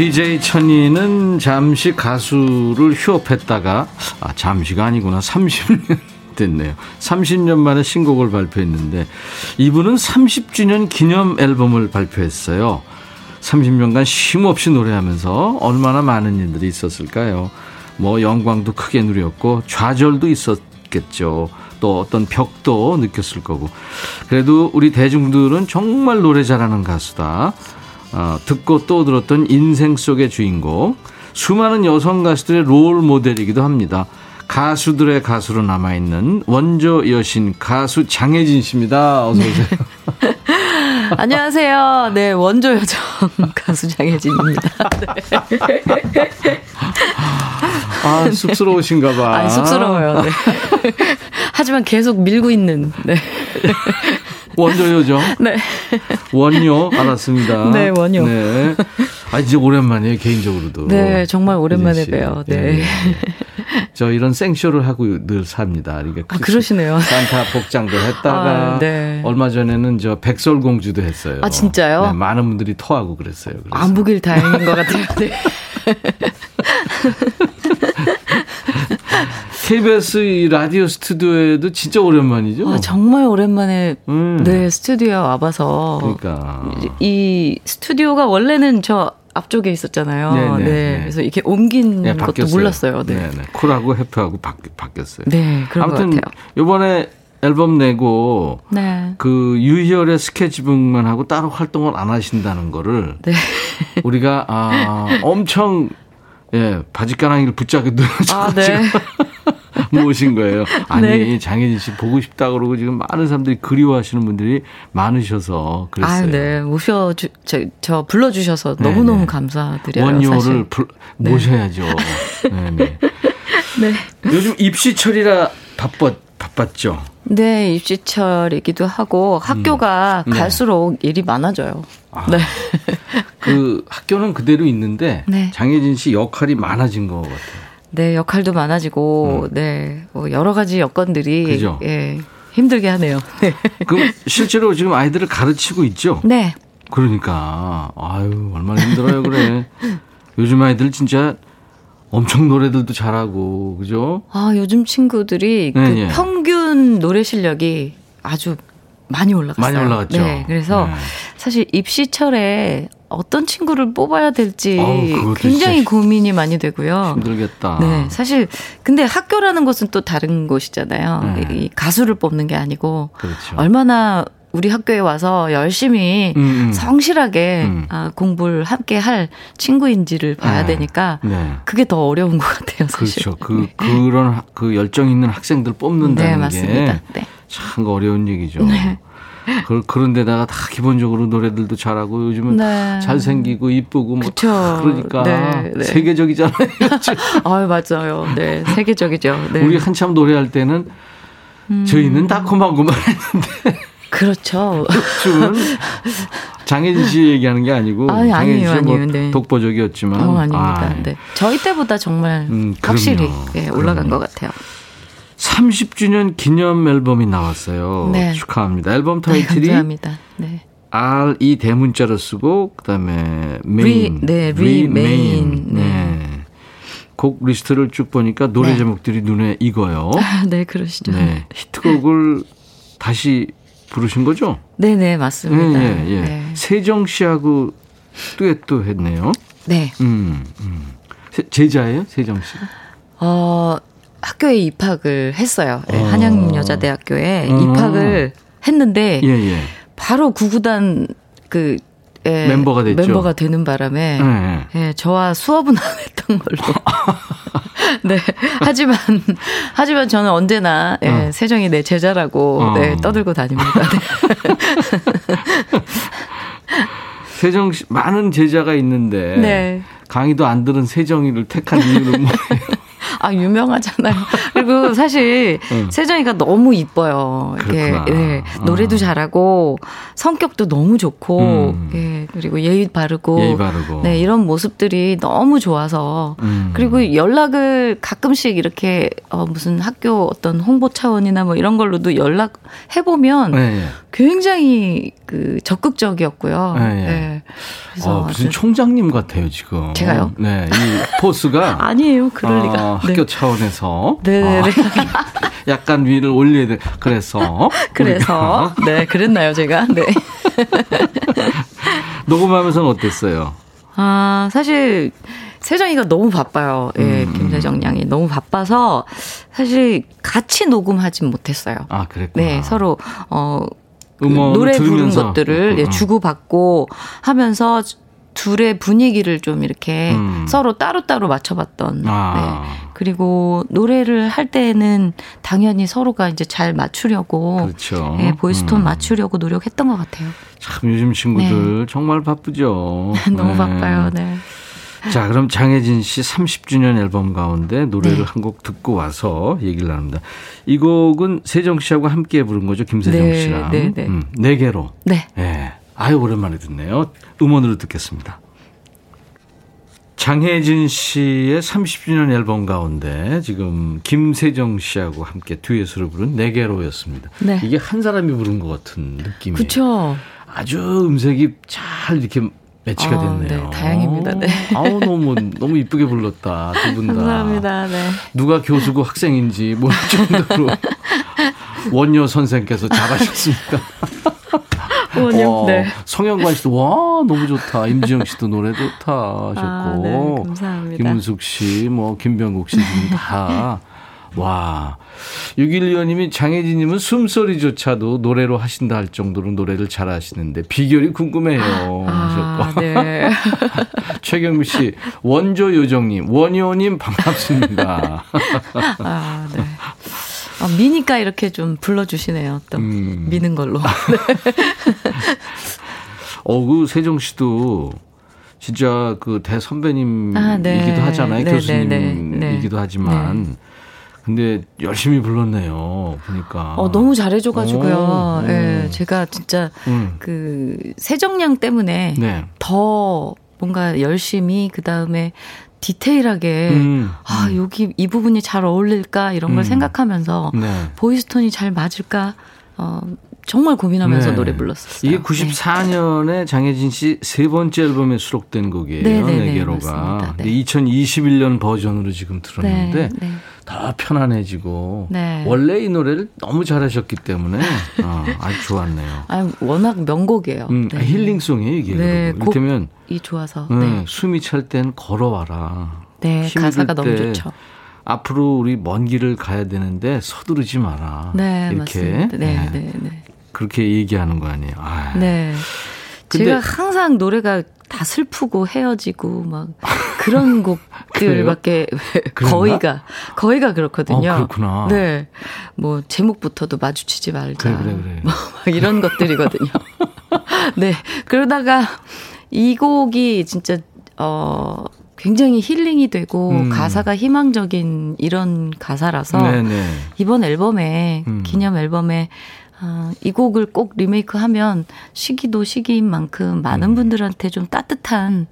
DJ 천이는 잠시 가수를 휴업했다가 아 잠시가 아니구나 30년 됐네요. 30년 만에 신곡을 발표했는데 이분은 30주년 기념 앨범을 발표했어요. 30년간 쉼없이 노래하면서 얼마나 많은 일들이 있었을까요? 뭐 영광도 크게 누렸고 좌절도 있었겠죠. 또 어떤 벽도 느꼈을 거고. 그래도 우리 대중들은 정말 노래 잘하는 가수다. 어, 듣고 또 들었던 인생 속의 주인공, 수많은 여성 가수들의 롤 모델이기도 합니다. 가수들의 가수로 남아있는 원조 여신 가수 장혜진 씨입니다. 어서 오세요. 안녕하세요. 네, 원조 여정 가수 장혜진입니다. 네. 아, 쑥스러우신가 봐. 아니, 쑥스러워요. 네. 하지만 계속 밀고 있는, 네. 원조요죠? 네. 원요, 알았습니다. 네, 원요. 네. 아, 이제 오랜만이에요, 개인적으로도. 네, 정말 오랜만에 봬요. 네. 네. 저 이런 생쇼를 하고 늘 삽니다. 그러니까 아, 그러시네요. 산타 복장도 했다가, 아, 네. 얼마 전에는 저 백설공주도 했어요. 아, 진짜요? 네, 많은 분들이 토하고 그랬어요. 그래서. 안 보길 다행인 것 같아요. 네. KBS 라디오 스튜디오에도 진짜 오랜만이죠? 아, 정말 오랜만에 음. 네 스튜디오에 와봐서 그러니까 이 스튜디오가 원래는 저 앞쪽에 있었잖아요. 네네, 네, 네, 네. 그래서 이렇게 옮긴 네, 것도 몰랐어요. 네. 네네. 쿨하고 해프하고 바, 바뀌었어요. 네, 그런 아무튼 것 같아요. 이번에 앨범 내고 네. 그 유희열의 스케치북만 하고 따로 활동을 안 하신다는 거를 네. 우리가 아 엄청 예 바지가랑이를 붙잡게 눌러서 아, 네. 모신 거예요. 아니 네. 장혜진 씨 보고 싶다 그러고 지금 많은 사람들이 그리워하시는 분들이 많으셔서 그랬어요. 아, 네 모셔 주, 저, 저 불러주셔서 네, 너무 너무 네. 감사드려요. 원효를 불, 네. 모셔야죠. 네. 네. 네. 요즘 입시철이라 바빴 바빴죠. 네, 입시철이기도 하고 학교가 음. 네. 갈수록 일이 많아져요. 아, 네. 그 학교는 그대로 있는데 네. 장혜진 씨 역할이 많아진 것 같아요. 네, 역할도 많아지고, 음. 네, 뭐 여러 가지 여건들이 그죠? 예, 힘들게 하네요. 네. 그럼 실제로 지금 아이들을 가르치고 있죠? 네. 그러니까 아유 얼마나 힘들어요, 그래. 요즘 아이들 진짜 엄청 노래들도 잘하고, 그죠? 아, 요즘 친구들이 네, 그 네. 평균 노래 실력이 아주 많이 올라갔어요. 많이 올라갔죠. 네, 그래서 네. 사실 입시철에 어떤 친구를 뽑아야 될지 어 굉장히 고민이 많이 되고요. 힘들겠다. 네, 사실 근데 학교라는 것은 또 다른 곳이잖아요. 네. 이 가수를 뽑는 게 아니고 그렇죠. 얼마나 우리 학교에 와서 열심히 음, 음. 성실하게 음. 아, 공부를 함께 할 친구인지를 봐야 네. 되니까 네. 그게 더 어려운 것 같아요, 사실. 그렇죠. 그 그런 그 열정 있는 학생들 뽑는다는 네, 맞습니다. 게 참 어려운 얘기죠. 네. 그, 그런 데다가 다 기본적으로 노래들도 잘하고 요즘은 네. 잘생기고 이쁘고 뭐 그러니까 네, 네. 세계적이잖아요. 아 맞아요. 네 세계적이죠. 네. 우리 한참 노래할 때는 음. 저희는 달콤하고만 했는데 그렇죠. 지금 장혜진 씨 얘기하는 게 아니고 아니, 장혜진 씨뭐 아니에요. 네. 독보적이었지만 어, 아닙니다. 아. 네. 저희 때보다 정말 음, 확실히 네, 올라간 것 같아요. 30주년 기념 앨범이 나왔어요. 네. 축하합니다. 앨범 네, 타이틀이 네, 감사합니다. 네. R 이 대문자로 쓰고 그다음에 메인, 네, remain, 네. 네. 곡 리스트를 쭉 보니까 노래 네. 제목들이 눈에 익어요. 아, 네, 그러시죠. 네. 히트곡을 다시 부르신 거죠? 네, 네, 맞습니다. 예, 예, 예. 네. 세정 씨하고 듀엣도 했네요. 네. 음, 음. 제자예요, 세정 씨? 어, 학교에 입학을 했어요. 네, 한양여자대학교에 어. 입학을 했는데 예, 예. 바로 구구단 그 예, 멤버가 됐죠. 멤버가 되는 바람에 네. 예, 저와 수업은 안 했던 걸로. 네. 하지만 하지만 저는 언제나 예, 어. 세정이 내 제자라고 어. 네, 떠들고 다닙니다. 네. 세정 씨 많은 제자가 있는데 네. 강의도 안 들은 세정이를 택한 이유는 뭐예요? 아, 유명하잖아요. 그리고 사실 응. 세정이가 너무 이뻐요. 이렇게 예, 노래도 어. 잘하고 성격도 너무 좋고 음. 예, 그리고 예의 바르고 예의 바르고 네, 이런 모습들이 너무 좋아서 음. 그리고 연락을 가끔씩 이렇게 어 무슨 학교 어떤 홍보 차원이나 뭐 이런 걸로도 연락 해 보면 네, 네. 굉장히 그 적극적이었고요. 네, 네. 네. 그래서 어, 무슨 총장님 같아요 지금. 제가요? 네, 이 포스가 아니에요. 그럴 어, 리가. 학교 네. 차원에서 네네네. 아, 약간 위를 올려야 돼. 그래서 그래서 네 그랬나요 제가? 네. 녹음하면서는 어땠어요? 아 사실 세정이가 너무 바빠요. 예, 음. 김세정 양이 너무 바빠서 사실 같이 녹음하진 못했어요. 아, 그랬구나. 네, 서로 어 노래 부른 것들을 예, 주고받고 하면서 둘의 분위기를 좀 이렇게 음. 서로 따로따로 맞춰봤던. 아. 네. 그리고 노래를 할 때는 당연히 서로가 이제 잘 맞추려고. 그렇죠. 네, 보이스톤 음. 맞추려고 노력했던 것 같아요. 참 요즘 친구들 네. 정말 바쁘죠. 너무 네. 바빠요, 네. 자, 그럼 장혜진 씨 30주년 앨범 가운데 노래를 네. 한곡 듣고 와서 얘기를 나눕니다. 이 곡은 세정 씨하고 함께 부른 거죠, 김세정 네, 씨랑. 네, 네. 음, 네 개로. 네. 네. 아유, 오랜만에 듣네요. 음원으로 듣겠습니다. 장혜진 씨의 30주년 앨범 가운데 지금 김세정 씨하고 함께 듀엣으로 부른 네 개로였습니다. 네. 이게 한 사람이 부른 것 같은 느낌이에요. 그렇죠. 아주 음색이 잘 이렇게 매치가 아, 됐네요. 네, 다행입니다. 네. 아우 너무 너무 이쁘게 불렀다 두 분 다. 감사합니다. 네. 누가 교수고 학생인지 모를 정도로 원효 선생께서 잘하셨습니다. 원영, 어, 네. 성현관 씨도 와 너무 좋다. 임지영 씨도 노래 좋다 하셨고, 아, 네, 감사합니다. 김은숙 씨, 뭐 김병국 씨 지금 다. 와. 612호님이 장혜진님은 숨소리조차도 노래로 하신다 할 정도로 노래를 잘 하시는데 비결이 궁금해요. 아, 하셨고. 네. 최경미 씨, 원조 요정님, 원효님 반갑습니다. 아, 네. 아, 미니까 이렇게 좀 불러주시네요. 또 음. 미는 걸로. 네. 어, 그 세정 씨도 진짜 그 대선배님이기도 아, 네. 하잖아요. 네, 교수님이기도 네, 네, 네. 하지만. 네. 근데 열심히 불렀네요. 보니까. 어, 너무 잘해줘가지고요. 예, 네, 제가 진짜 음. 그 세정량 때문에 더 뭔가 열심히 그 다음에 디테일하게 음, 아 음. 여기 이 부분이 잘 어울릴까 이런 걸 음. 생각하면서 네. 보이스톤이 잘 맞을까 어 정말 고민하면서 네. 노래 불렀었어요. 이게 94년에 장혜진 씨 세 번째 앨범에 수록된 곡이에요. 네, 네, 네 개로가. 네. 2021년 버전으로 지금 들었는데 네, 네. 더 편안해지고 네. 원래 이 노래를 너무 잘하셨기 때문에 어, 아주 좋았네요. 아, 워낙 명곡이에요. 음, 네. 힐링송이에요 이게. 네, 이를테면 이 좋아서 네. 숨이 찰 땐 걸어와라. 네, 가사가 너무 좋죠. 앞으로 우리 먼 길을 가야 되는데 서두르지 마라. 네, 이렇게 맞습니다. 네, 네, 네. 그렇게 얘기하는 거 아니에요. 아유. 네. 제가 항상 노래가 다 슬프고 헤어지고 막 그런 곡들밖에 거의가 거의가 그렇거든요. 어, 그렇구나. 네. 뭐 제목부터도 마주치지 말자. 그래, 그래, 그래. 뭐 이런 것들이거든요. 네. 그러다가 이 곡이 진짜 어 굉장히 힐링이 되고 음. 가사가 희망적인 이런 가사라서 네네. 이번 앨범에 음. 기념 앨범에 아, 이 곡을 꼭 리메이크하면 시기도 시기인 만큼 많은 음. 분들한테 좀 따뜻한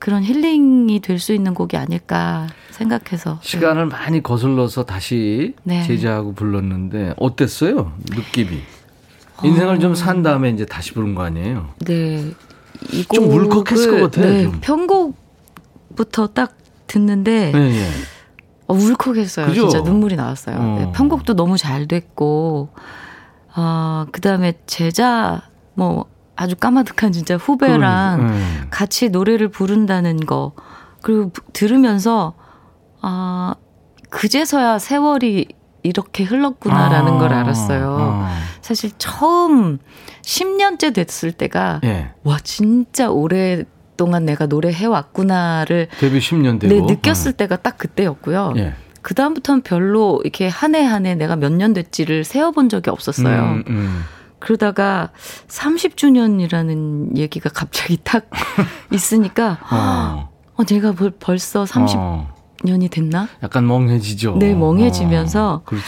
그런 힐링이 될 수 있는 곡이 아닐까 생각해서 시간을 네. 많이 거슬러서 다시 네. 제작하고 불렀는데 어땠어요 느낌이? 인생을 어... 좀산 다음에 이제 다시 부른 거 아니에요? 네. 좀 울컥했을 것 같아요. 네, 편곡부터 딱 듣는데 네, 네. 어, 울컥했어요. 그죠? 진짜 눈물이 나왔어요. 어. 네, 편곡도 너무 잘 됐고 아, 그 다음에 제자, 뭐, 아주 까마득한 진짜 후배랑 그, 네. 같이 노래를 부른다는 거, 그리고 들으면서, 아, 그제서야 세월이 이렇게 흘렀구나라는 아, 걸 알았어요. 아. 사실 처음 10년째 됐을 때가, 예. 와, 진짜 오래 동안 내가 노래 해왔구나를. 데뷔 10년 되고. 네, 느꼈을 어. 때가 딱 그때였고요. 예. 그 다음부터는 별로 이렇게 한 해 한 해 내가 몇 년 됐지를 세어본 적이 없었어요. 음, 음. 그러다가 30주년이라는 얘기가 갑자기 딱 있으니까 어. 어, 내가 벌써 30년이 어. 됐나? 약간 멍해지죠. 네, 멍해지면서 어. 그렇지.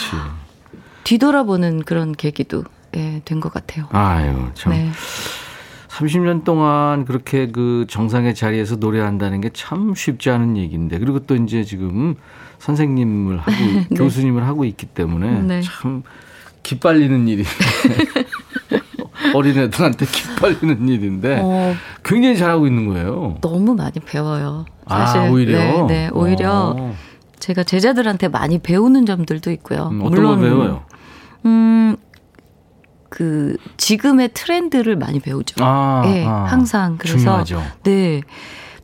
뒤돌아보는 그런 계기도 예, 된 것 같아요. 아유, 참. 네. 30년 동안 그렇게 그 정상의 자리에서 노래한다는 게 참 쉽지 않은 얘기인데 그리고 또 이제 지금 선생님을 하고 네. 교수님을 하고 있기 때문에 네. 참 기빨리는 일이 어린애들한테 기빨리는 일인데 어, 굉장히 잘하고 있는 거예요. 너무 많이 배워요. 아, 사실 아, 오히려 네, 네 오히려 어. 제가 제자들한테 많이 배우는 점들도 있고요. 음, 어떤 물론, 걸 배워요? 음. 그 지금의 트렌드를 많이 배우죠. 아, 네, 아, 항상 그래서 중요하죠. 네.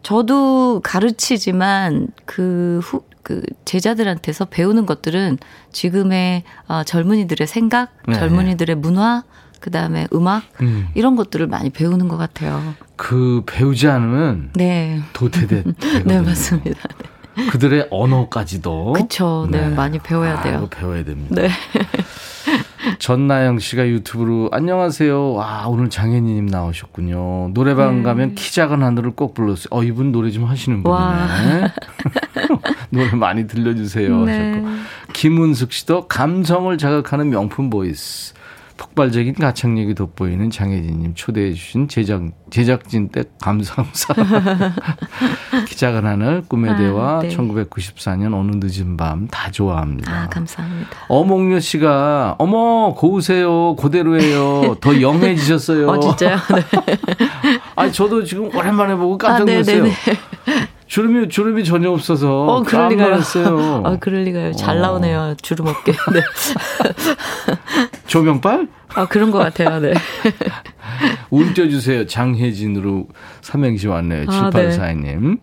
저도 가르치지만 그 후, 그 제자들한테서 배우는 것들은 지금의 어, 젊은이들의 생각, 네. 젊은이들의 문화, 그 다음에 음악 음. 이런 것들을 많이 배우는 것 같아요. 그 배우지 않으면 네 도태돼. 네 맞습니다. 네. 그들의 언어까지도 그렇죠. 네. 네. 많이 배워야 돼요. 아, 배워야 됩니다. 네. 전나영 씨가 유튜브로 안녕하세요. 와 오늘 장현희님 나오셨군요. 노래방 네. 가면 키 작은 하늘을 꼭 불렀어요. 어 이분 노래 좀 하시는 분이네. 노래 많이 들려주세요. 네. 하셨고 김은숙 씨도 감성을 자극하는 명품 voice. 폭발적인 가창력이 돋보이는 장혜진님 초대해 주신 제작, 제작진께 감사합니다. 키 작은 하늘, 꿈의 아, 대화, 네. 1994년 어느 늦은 밤 다 좋아합니다. 아, 감사합니다. 어몽요 씨가, 어머, 고우세요. 고대로예요. 더 young해지셨어요. 어, 진짜요? 네. 아니, 저도 지금 오랜만에 보고 깜짝 아, 네, 놀랐어요. 아, 주름이 주름이 전혀 없어서 어, 그럴 리가요. 아, 그럴 리가요. 잘 어. 나오네요. 주름 없게. 네. 조명빨? 아, 그런 것 같아요. 네. 운 띄워주세요. 장혜진으로 삼행시 왔네요. 아, 7842님. 네.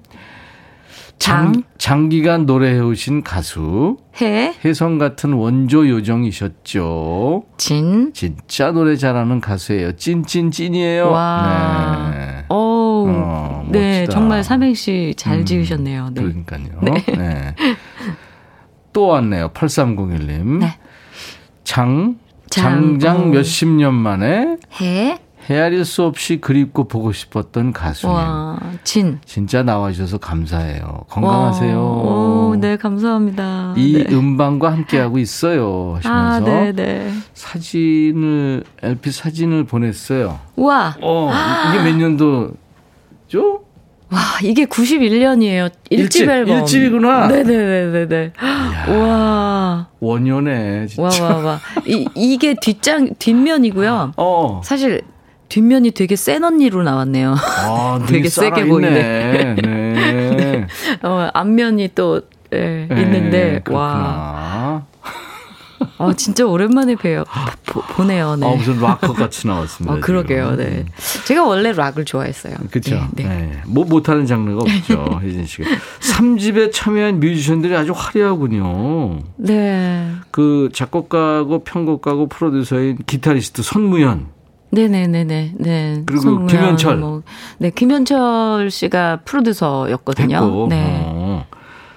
장, 장 기간 노래해오신 가수. 해. 혜성 같은 원조 요정이셨죠. 진. 진짜 노래 잘하는 가수예요. 찐찐찐이에요. 와. 네. 오. 어, 네, 정말 삼행시 잘 음, 지으셨네요. 네. 그러니까요. 네. 네. 또 왔네요. 8301님. 네. 장, 장장 몇십 년 만에 해 헤아릴 수 없이 그립고 보고 싶었던 가수님. 와, 진. 진짜 나와주셔서 감사해요. 건강하세요. 오, 네, 감사합니다. 이 네. 음반과 함께하고 있어요. 하시면서 아, 네, 네. 사진을, LP 사진을 보냈어요. 와. 어, 이게 몇 년도죠? 와, 이게 91년이에요. 일집, 일집 앨범. 일집이구나. 네네네네네. 와. 원년에, 진짜. 와, 와, 와. 이, 이게 뒷장, 뒷면이고요. 어. 사실, 뒷면이 되게 센 언니로 나왔네요. 아, 되게 세게 보이네. 네. 어, 앞면이 또, 예, 네, 있는데, 그렇구나. 와. 아, 진짜 오랜만에 뵈요. 보, 보네요. 네. 아, 무슨 락커 같이 나왔습니다. 아, 그러게요. 네. 음. 제가 원래 락을 좋아했어요. 그렇죠. 네, 네. 네. 뭐 못하는 장르가 없죠. 혜진 씨가. 3집에 참여한 뮤지션들이 아주 화려하군요. 네. 그 작곡가고 편곡가고 프로듀서인 기타리스트 손무현. 네네네네. 네. 그리고 손무현, 김현철. 뭐, 네, 김현철 씨가 프로듀서였거든요. 됐고, 네. 어.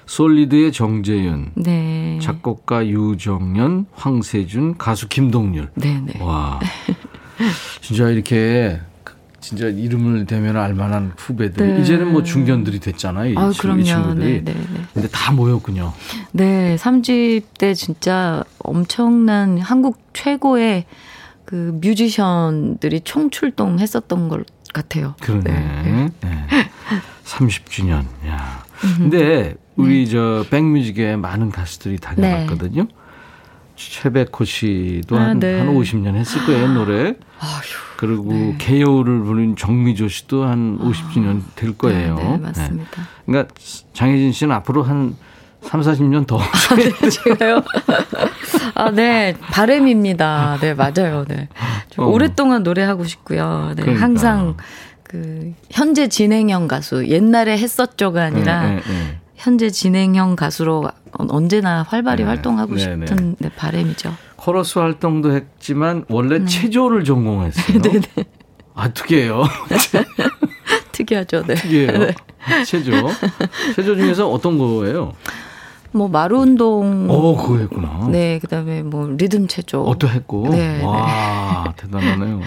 솔리드의 정재윤, 네. 작곡가 유정연, 황세준, 가수 김동률. 네네. 네. 와, 진짜 이렇게 진짜 이름을 대면 알만한 후배들. 네. 이제는 뭐 중견들이 됐잖아요. 아, 이, 그럼요. 이 친구들이. 네, 네, 네. 근데 다 모였군요. 네, 3집 때 진짜 엄청난 한국 최고의 그 뮤지션들이 총출동했었던 것 같아요. 그러네. 네. 네. 30주년. 야. 근데 우리 네. 저 백뮤직에 많은 가수들이 다녀갔거든요. 네. 최백호 씨도 아, 한, 네. 한 50년 했을 거예요, 노래. 아휴, 그리고 네. 개요를 부른 정미조 씨도 한 50주년 아, 될 거예요. 네, 네 맞습니다. 네. 그러니까 장혜진 씨는 앞으로 한 3, 40년 더. 아, 네, 제가요? 아, 네. 바램입니다. 네, 맞아요. 네. 좀 어. 오랫동안 노래하고 싶고요. 네. 그러니까. 항상 그, 현재 진행형 가수, 옛날에 했었죠가 아니라, 네, 네, 네. 현재 진행형 가수로 언제나 활발히 네. 활동하고 네, 네. 싶은 네, 바램이죠. 코러스 활동도 했지만 원래 네. 체조를 전공했어요. 네 네. 아 특이해요. 특이하죠. 네. 특이해요. 네. 체조. 체조 중에서 어떤 거예요? 뭐 마루 운동. 어, 그거 했구나. 네, 그다음에 뭐 리듬 체조. 어또 했고. 네. 와, 대단하네요.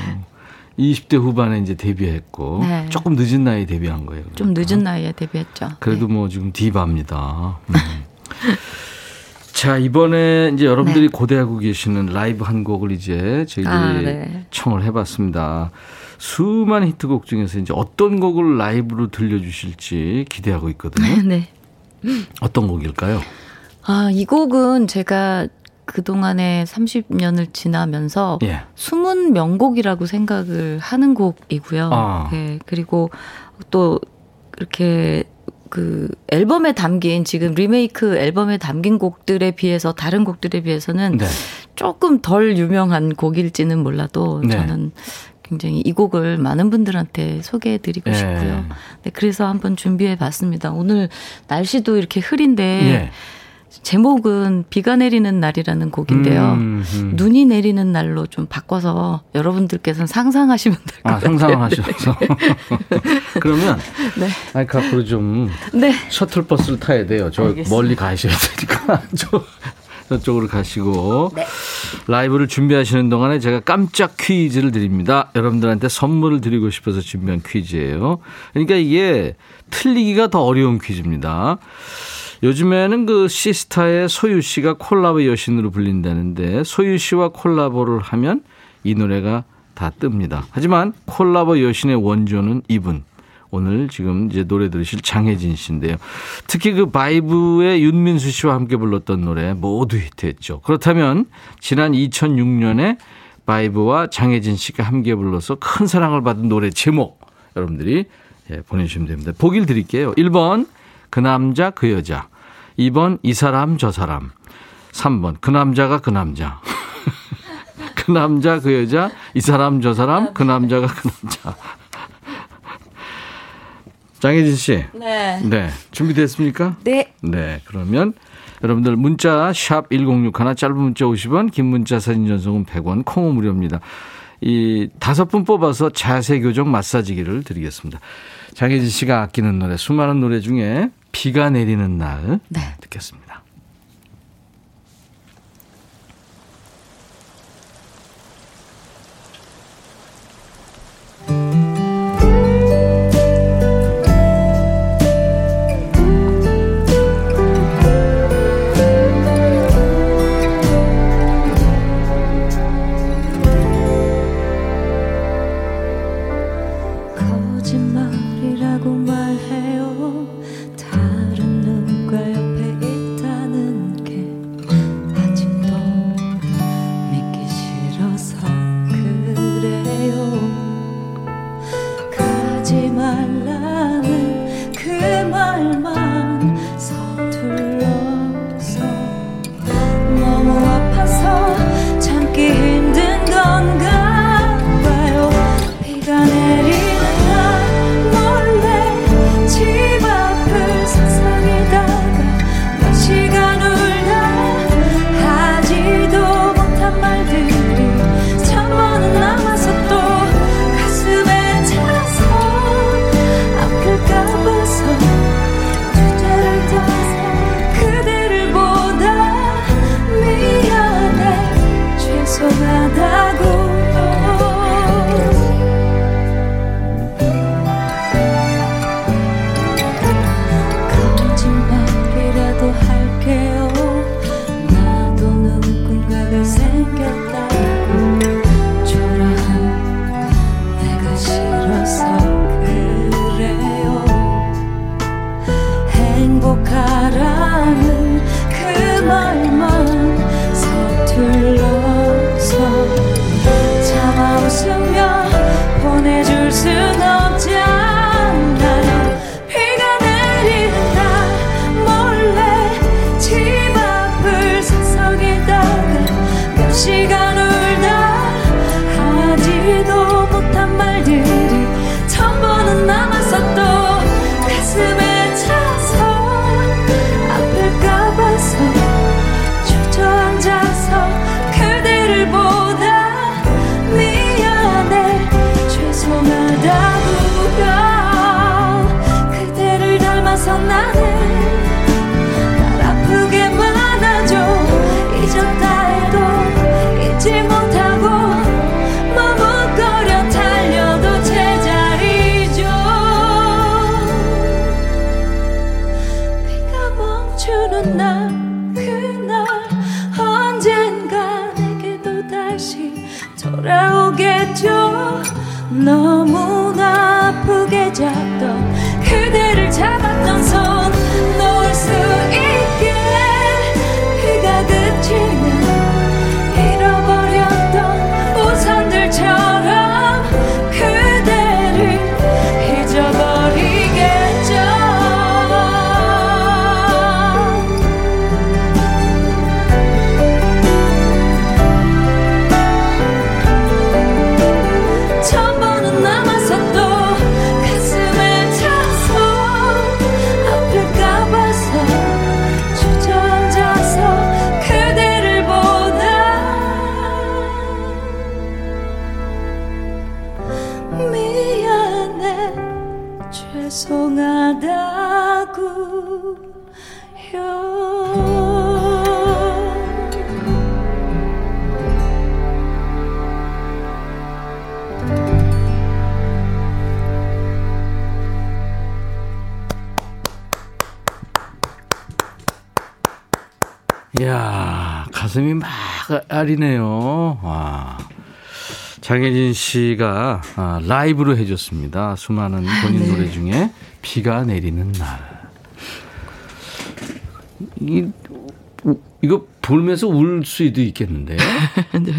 20대 후반에 이제 데뷔했고 네. 조금 늦은 나이에 데뷔한 거예요. 그러니까. 좀 늦은 나이에 데뷔했죠. 그래도 네. 뭐 지금 디바입니다. 음. 자 이번에 이제 여러분들이 네. 고대하고 계시는 라이브 한 곡을 이제 저희들이 아, 네. 청을 해봤습니다. 수많은 히트곡 중에서 이제 어떤 곡을 라이브로 들려주실지 기대하고 있거든요. 네. 어떤 곡일까요? 아, 이 곡은 제가 그동안에 30년을 지나면서 예. 숨은 명곡이라고 생각을 하는 곡이고요. 아. 네, 그리고 또 이렇게 그 앨범에 담긴 지금 리메이크 앨범에 담긴 곡들에 비해서 다른 곡들에 비해서는 네. 조금 덜 유명한 곡일지는 몰라도 네. 저는 굉장히 이 곡을 많은 분들한테 소개해 드리고 네. 싶고요. 네, 그래서 한번 준비해 봤습니다. 오늘 날씨도 이렇게 흐린데 예. 제목은 비가 내리는 날이라는 곡인데요. 음, 음. 눈이 내리는 날로 좀 바꿔서 여러분들께서는 상상하시면 될것 아, 같아요. 상상하셔서. 그러면 네. 아이카 앞으로 좀 네. 셔틀버스를 타야 돼요. 저 알겠습니다. 멀리 가셔야 되니까. 저, 저 쪽으로 가시고 네. 라이브를 준비하시는 동안에 제가 깜짝 퀴즈를 드립니다. 여러분들한테 선물을 드리고 싶어서 준비한 퀴즈예요. 그러니까 이게 틀리기가 더 어려운 퀴즈입니다. 요즘에는 그 시스타의 소유 씨가 콜라보 여신으로 불린다는데 소유 씨와 콜라보를 하면 이 노래가 다 뜹니다. 하지만 콜라보 여신의 원조는 이분. 오늘 지금 이제 노래 들으실 장혜진 씨인데요. 특히 그 바이브의 윤민수 씨와 함께 불렀던 노래 모두 히트했죠. 그렇다면 지난 2006년에 바이브와 장혜진 씨가 함께 불러서 큰 사랑을 받은 노래 제목 여러분들이 예, 보내주시면 됩니다. 보기를 드릴게요. 1번 그 남자 그 여자 2번 이 사람 저 사람 3번 그 남자가 그 남자 그 남자 그 여자 이 사람 저 사람 그 남자가 그 남자 장혜진 씨. 네. 네. 준비됐습니까? 네. 네. 그러면 여러분들 문자 샵 1061 짧은 문자 50원 긴 문자 사진 전송은 100원 콩은 무료입니다. 이 다섯 분 뽑아서 자세 교정 마사지기를 드리겠습니다. 장혜진 씨가 아끼는 노래 수많은 노래 중에 비가 내리는 날 네. 듣겠습니다. 가슴이 막 아리네요. 와. 장혜진 씨가 아, 라이브로 해줬습니다. 수많은 본인 네. 노래 중에 비가 내리는 날. 이, 이거 불면서 울 수도 있겠는데요? 네.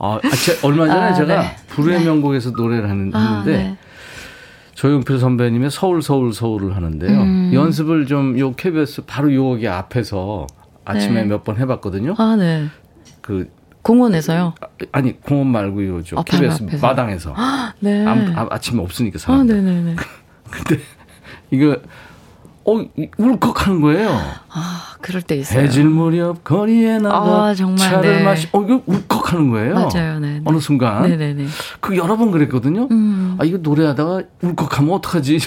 아, 제, 얼마 전에 아, 제가 네. 불후의 네. 명곡에서 노래를 하는, 아, 했는데 네. 조용필 선배님의 서울 서울 서울을 하는데요. 음. 연습을 좀 요 KBS 바로 여기 앞에서 아침에 네. 몇번 해봤거든요. 아, 네. 그 공원에서요? 아, 니 공원 말고요, 저 아, KBS 마당에서. 네. 아, 아침에 없으니까 사람. 아, 네네네. 근데 이거 어 울컥하는 거예요. 아 그럴 때 있어요. 해질 무렵 거리에 나가 아, 정말, 차를 네. 마시. 어 이거 울컥하는 거예요. 맞아요, 네. 네. 어느 순간. 네네 네. 그 여러 번 그랬거든요. 음. 아 이거 노래하다가 울컥하면 어떡하지?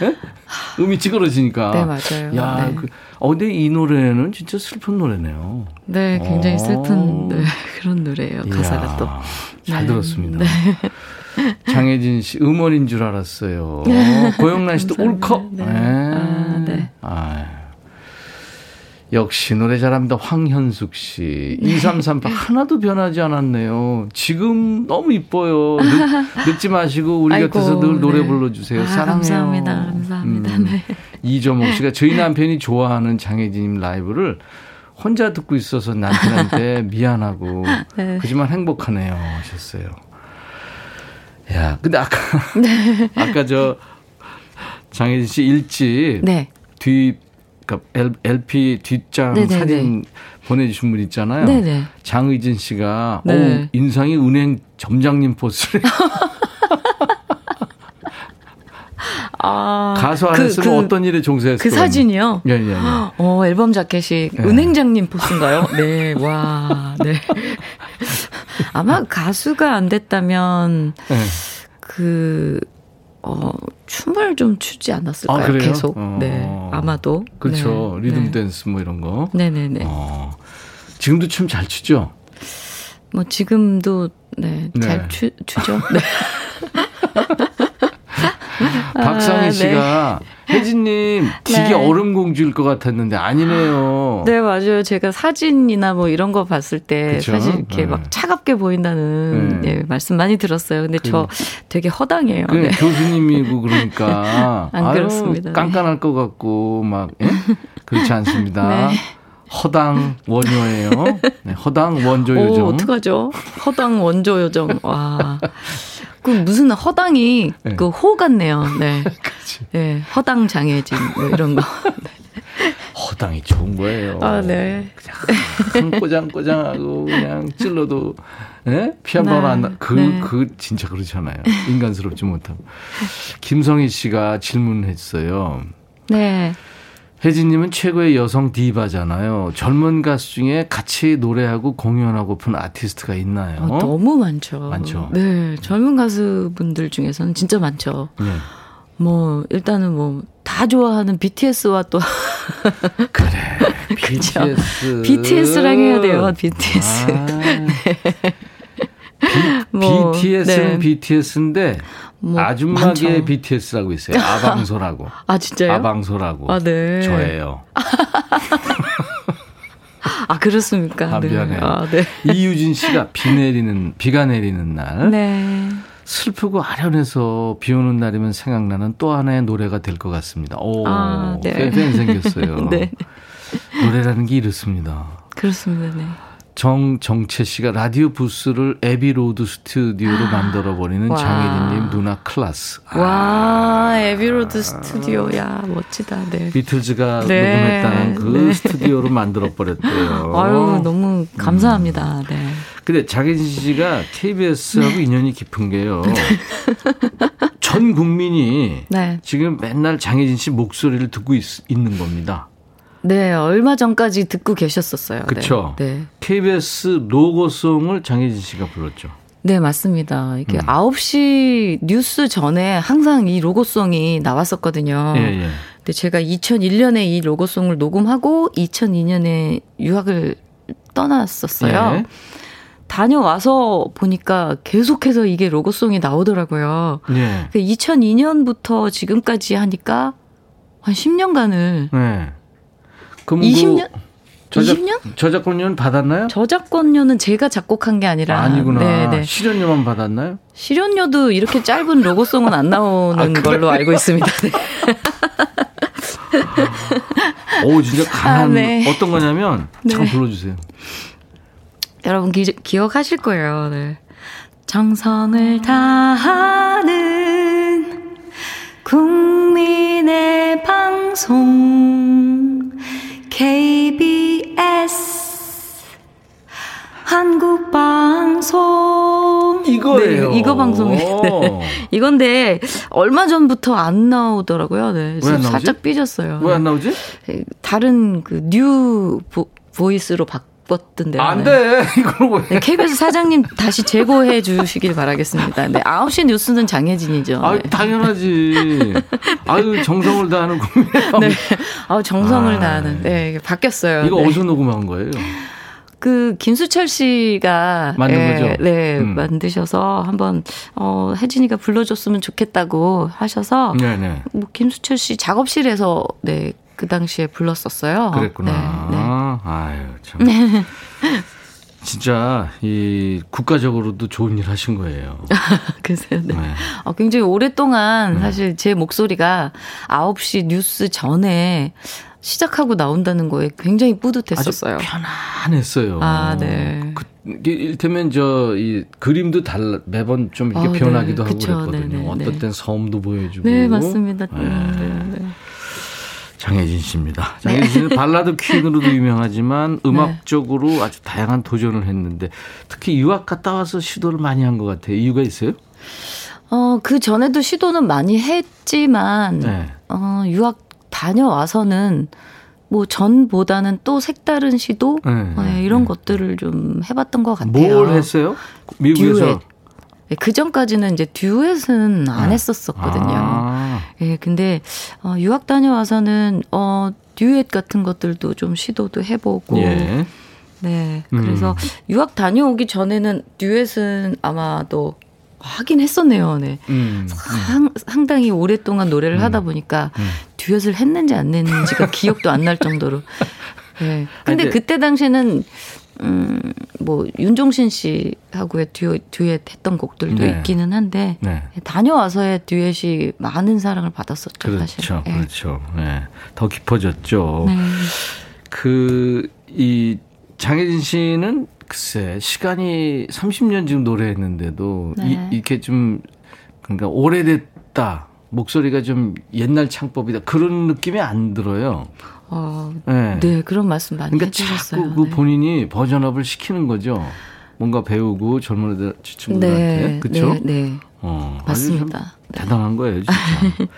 네? 음이 찌그러지니까. 네 맞아요. 야, 네. 그, 어 근데 이 노래는 진짜 슬픈 노래네요. 네, 굉장히 어. 슬픈 네, 그런 노래예요. 가사가 또. 잘 네. 들었습니다. 네. 장혜진 씨 음원인 줄 알았어요. 고영란 씨도 울컥. 네. 네. 아, 네. 아, 역시 노래 잘합니다. 황현숙 씨. 2338 하나도 변하지 않았네요. 지금 너무 이뻐요. 늦, 지 마시고 우리 아이고, 곁에서 늘 노래 네. 불러주세요. 아, 사랑해요. 감사합니다. 감사합니다. 음, 네. 이조목 씨가 저희 남편이 좋아하는 장혜진님 라이브를 혼자 듣고 있어서 남편한테 미안하고 네. 그지만 행복하네요 하셨어요. 야, 근데 아까 네. 아까 저 장혜진 씨 일집 네. 뒤 그러니까 LP 뒷장 네네네. 사진 보내주신 분 있잖아요. 네네. 장의진 씨가 네. 오, 인상이 은행 점장님 포스를. 아, 가수 안에서는 그, 그, 어떤 일에 종사했어요? 그 사진이요? 예, 예, 예. 어, 앨범 자켓이 예. 은행장님 포스인가요? 네, 와, 네. 아마 가수가 안 됐다면, 예. 그, 어, 춤을 좀 추지 않았을까요? 아, 계속. 어. 네. 아마도. 그렇죠. 네. 리듬 네. 댄스 뭐 이런 거. 네네네. 어. 지금도 춤 잘 추죠? 뭐 지금도 네, 네. 잘 추, 추죠. 네. 박상희 아, 씨가 네. 혜진님 되게 네. 얼음 공주일 것 같았는데 아니네요. 네 맞아요. 제가 사진이나 뭐 이런 거 봤을 때 그쵸? 사실 이렇게 네. 막 차갑게 보인다는 네. 네, 말씀 많이 들었어요. 근데 그, 저 되게 허당해요. 네. 교수님이고 그러니까 안 아유, 그렇습니다. 깐깐할 것 같고 막 예? 그렇지 않습니다. 네. 허당 원조예요. 네, 허당 원조 요정. 오, 어떡하죠? 허당 원조 요정. 와. 그 무슨 허당이 네. 그호 같네요. 네. 네. 허당 장애진 뭐 이런 거. 네. 허당이 좋은 거예요. 아, 네. 그냥 꼬장꼬장하고 그냥 찔러도 예? 피한 번안 나. 그, 네. 그, 진짜 그렇잖아요. 인간스럽지 못하고. 김성희 씨가 질문했어요. 네. 혜진님은 최고의 여성 디바잖아요. 젊은 가수 중에 같이 노래하고 공연하고픈 아티스트가 있나요? 어, 너무 많죠. 많죠. 네, 젊은 가수분들 중에서는 진짜 많죠. 네. 뭐 일단은 뭐 다 좋아하는 BTS와 또 그래. BTS. BTS랑 해야 돼요. BTS. 아. 네. 뭐, BTS는 네. BTS인데 뭐 아줌마계 많 BTS라고 있어요. 아방소라고. 아 진짜요? 아방소라고. 아 네. 저예요. 아 그렇습니까? 아, 미안해. 네. 아, 네. 이유진 씨가 비 내리는 비가 내리는 날. 네. 슬프고 아련해서 비 오는 날이면 생각나는 또 하나의 노래가 될 것 같습니다. 오, 아, 네. 팬, 팬 생겼어요. 네. 노래라는 게 이렇습니다. 그렇습니다. 네. 정정채 씨가 라디오 부스를 Abbey Road 스튜디오로 아, 만들어 버리는 장혜진님 누나 클라스. 와, 아, Abbey Road 스튜디오. 야, 멋지다. 네. 비틀즈가 네. 녹음했다는 그 네. 스튜디오로 만들어 버렸대요. 아유, 너무 감사합니다. 음. 네. 근데 장혜진 씨가 KBS하고 네. 인연이 깊은 게요. 네. 전 국민이 네. 지금 맨날 장혜진 씨 목소리를 듣고 있, 있는 겁니다. 네, 얼마 전까지 듣고 계셨었어요. 그렇죠. 네. KBS 로고송을 장혜진 씨가 불렀죠. 네, 맞습니다. 이게 음. 9시 뉴스 전에 항상 이 로고송이 나왔었거든요. 예, 예. 근데 제가 2001년에 이 로고송을 녹음하고 2002년에 유학을 떠났었어요. 예. 다녀와서 보니까 계속해서 이게 로고송이 나오더라고요. 예. 2002년부터 지금까지 하니까 한 10년간을 예. 그럼 20년? 저작, 20년? 저작권료는 받았나요? 저작권료는 제가 작곡한 게 아니라 아니구나. 네네. 실현료만 받았나요? 실현료도 이렇게 짧은 로고송은 안 나오는 아? 걸로 알고 있습니다. 네. 오 진짜 강한 아, 네. 어떤 거냐면 잠깐 네. 불러주세요. 여러분 기, 기억하실 거예요. 네. 정성을 다하는 국민의 방송 KBS 한국 방송 이거예요. 네, 이거 방송이 네. 이건데 얼마 전부터 안 나오더라고요. 네. 살짝 삐졌어요. 왜 안 나오지? 다른 그 new voice로 바, 바꿨던데요. 안 돼. 이걸 왜. 네, KBS 사장님 다시 제보해 주시길 바라겠습니다. 네, 9시 뉴스는 장혜진이죠. 아, 네. 당연하지. 아유, 정성을 다하는 국민 네. 아, 정성을 아, 다하는. 네, 바뀌었어요. 이거 네. 어디서 녹음한 거예요? 그 김수철 씨가 만든 예, 거죠. 네, 음. 만드셔서 한번 어 혜진이가 불러줬으면 좋겠다고 하셔서 네네. 네. 뭐 김수철 씨 작업실에서 네 그 당시에 불렀었어요. 그랬구나. 네, 네. 아유 참. 진짜 이 국가적으로도 좋은 일 하신 거예요. 글쎄요. 네. 네. 어, 굉장히 오랫동안 네. 사실 제 목소리가 9시 뉴스 전에 시작하고 나온다는 거에 굉장히 뿌듯했었어요. 아주 편안했어요. 아, 네. 그, 일테면 저 이 그림도 달라 매번 좀 이렇게 아, 변하기도 네. 하고 그쵸. 그랬거든요. 네네, 네, 어떤 땐 섬도 보여주고. 네, 맞습니다. 네. 네. 장혜진 씨입니다. 장혜진 씨는 발라드 퀸으로도 유명하지만 네. 음악적으로 아주 다양한 도전을 했는데 특히 유학 갔다 와서 시도를 많이 한 것 같아요. 이유가 있어요? 어, 그 전에도 시도는 많이 했지만, 네. 어, 유학 다녀와서는 뭐 전보다는 또 색다른 시도 네, 네, 이런 네. 것들을 좀 해봤던 것 같아요. 뭘 했어요? 미국에서 듀엣. 예, 그 전까지는 이제 듀엣은 안 네. 했었었거든요. 아. 예, 근데 어, 유학 다녀와서는 어 듀엣 같은 것들도 좀 시도도 해보고. 예. 네, 그래서 음. 유학 다녀오기 전에는 듀엣은 아마도 하긴 했었네요. 네. 음, 상, 상당히 오랫동안 노래를 음, 하다 보니까 음. 듀엣을 했는지 안 했는지가 기억도 안 날 정도로. 네. 근데 그때 당시에는 음, 뭐, 윤종신 씨하고의 듀엣, 듀엣 했던 곡들도 네. 있기는 한데, 네. 다녀와서의 듀엣이 많은 사랑을 받았었죠, 그렇죠, 사실. 그렇죠, 네. 그렇죠. 네. 더 깊어졌죠. 네. 그, 이 장혜진 씨는 글쎄 시간이 30년 지금 노래했는데도 네. 이, 이렇게 좀 그러니까 오래됐다 목소리가 좀 옛날 창법이다 그런 느낌이 안 들어요. 어, 네. 네 그런 말씀 많이 그러니까 해주셨어요. 자꾸 그 네. 본인이 버전업을 시키는 거죠. 뭔가 배우고 젊은 애들 친구들한테 네, 그렇죠? 네, 네. 어, 맞습니다. 대단한 거예요, 진짜.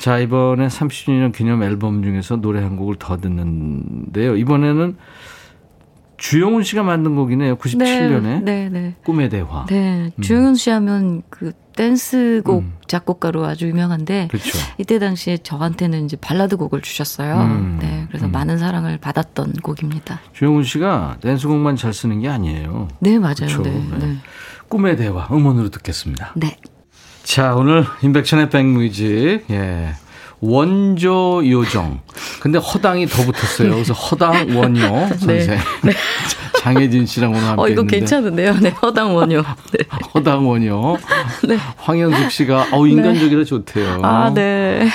자, 이번에 30주년 기념 앨범 중에서 노래 한 곡을 더 듣는데요. 이번에는 주영훈 씨가 만든 곡이네요. 97년에. 네, 네, 네. 꿈의 대화. 네. 음. 주영훈 씨 하면 그 댄스곡 음. 작곡가로 아주 유명한데 그렇죠. 이때 당시에 저한테는 이제 발라드 곡을 주셨어요. 음. 네. 그래서 음. 많은 사랑을 받았던 곡입니다. 주영훈 씨가 댄스곡만 잘 쓰는 게 아니에요. 네, 맞아요. 그렇죠. 네, 네. 네. 꿈의 대화 음원으로 듣겠습니다. 네. 자, 오늘 임백천의 백뮤직. 예. 원조 요정. 근데 허당이 더 붙었어요. 그래서 허당 원요 네. 선생. 네. 장혜진 씨랑 오늘 함께 어, 이거 했는데. 괜찮은데요. 네, 허당 원요. 네. 허당 원요. 네. 황현숙 씨가 어 인간적이라 좋대요. 아, 네.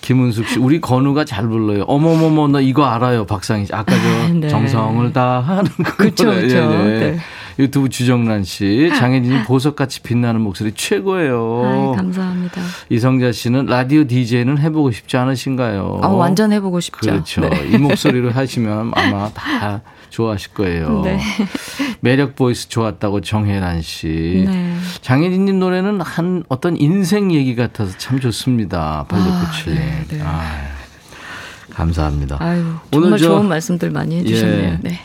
김은숙 씨, 우리 건우가 잘 불러요. 어머머머, 나 이거 알아요, 박상희 씨. 아까 저 아, 네. 정성을 다 하는 그쵸, 그쵸. 네, 네. 유튜브 주정란 씨, 장혜진이 보석같이 빛나는 목소리 최고예요. 아이, 감사합니다. 이성자 씨는 라디오 DJ는 해보고 싶지 않으신가요? 아, 완전 해보고 싶죠. 그렇죠. 네. 이 목소리로 하시면 아마 다 좋아하실 거예요. 네. 매력 voice 좋았다고 정혜란 씨. 네. 장혜진님 노래는 한 어떤 인생 얘기 같아서 참 좋습니다. 발도꽃이. 아, 네, 네. 아, 감사합니다. 아유, 정말 오늘 저, 좋은 말씀들 많이 해주셨네요. 예. 네.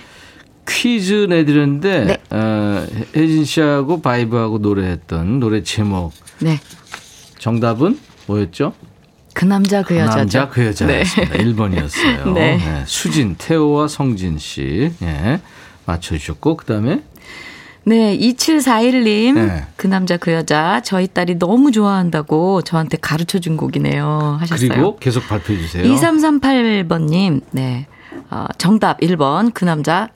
퀴즈 내드렸는데 네. 어, 혜진 씨하고 바이브하고 노래했던 노래 제목. 네. 정답은 뭐였죠? 그 남자 그, 여자죠. 남자 그 여자였습니다. 네. 1번이었어요. 네. 네. 수진, 태호와 성진 씨. 예. 맞춰 주셨고, 그 다음에. 네, 2741님. 네. 그 남자 그 여자. 저희 딸이 너무 좋아한다고 저한테 가르쳐 준 곡이네요. 하셨어요. 그리고 계속 발표해 주세요. 2338번 님. 네. 어, 정답 1번. 그 남자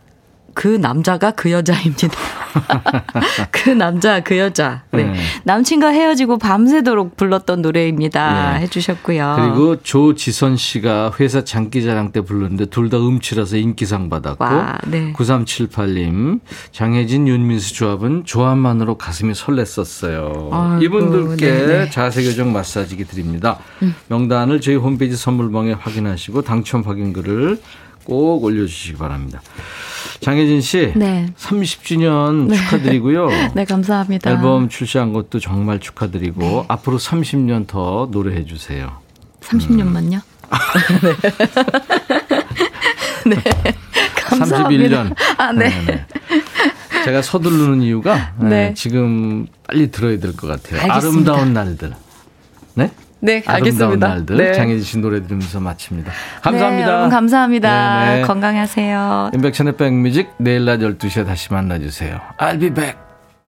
그 남자가 그 여자입니다. 그 남자, 그 여자. 네. 네. 남친과 헤어지고 밤새도록 불렀던 노래입니다. 네. 해주셨고요. 그리고 조지선 씨가 회사 장기자랑 때 불렀는데 둘 다 음치라서 인기상 받았고. 와, 네. 9378님, 장혜진, 윤민수 조합은 조합만으로 가슴이 설렜었어요. 아이고, 이분들께 네네. 자세교정 마사지기 드립니다. 음. 명단을 저희 홈페이지 선물방에 확인하시고 당첨 확인글을 꼭 올려주시기 바랍니다. 장혜진 씨, 네. 30주년 네. 축하드리고요. 네, 감사합니다. 앨범 출시한 것도 정말 축하드리고 네. 앞으로 30년 더 노래해 주세요. 30년만요? 음. 네. 감사합니다. 31년. 아, 네. 네, 네. 제가 서두르는 이유가 네. 지금 빨리 들어야 될 것 같아요. 알겠습니다. 아름다운 날들. 네? 네, 알겠습니다. 날들 네. 장혜진 씨 노래 들으면서 마칩니다. 감사합니다. 네, 여러분 감사합니다. 네네. 건강하세요. 인백천의 백뮤직 내일 낮 12시에 다시 만나주세요. I'll be back.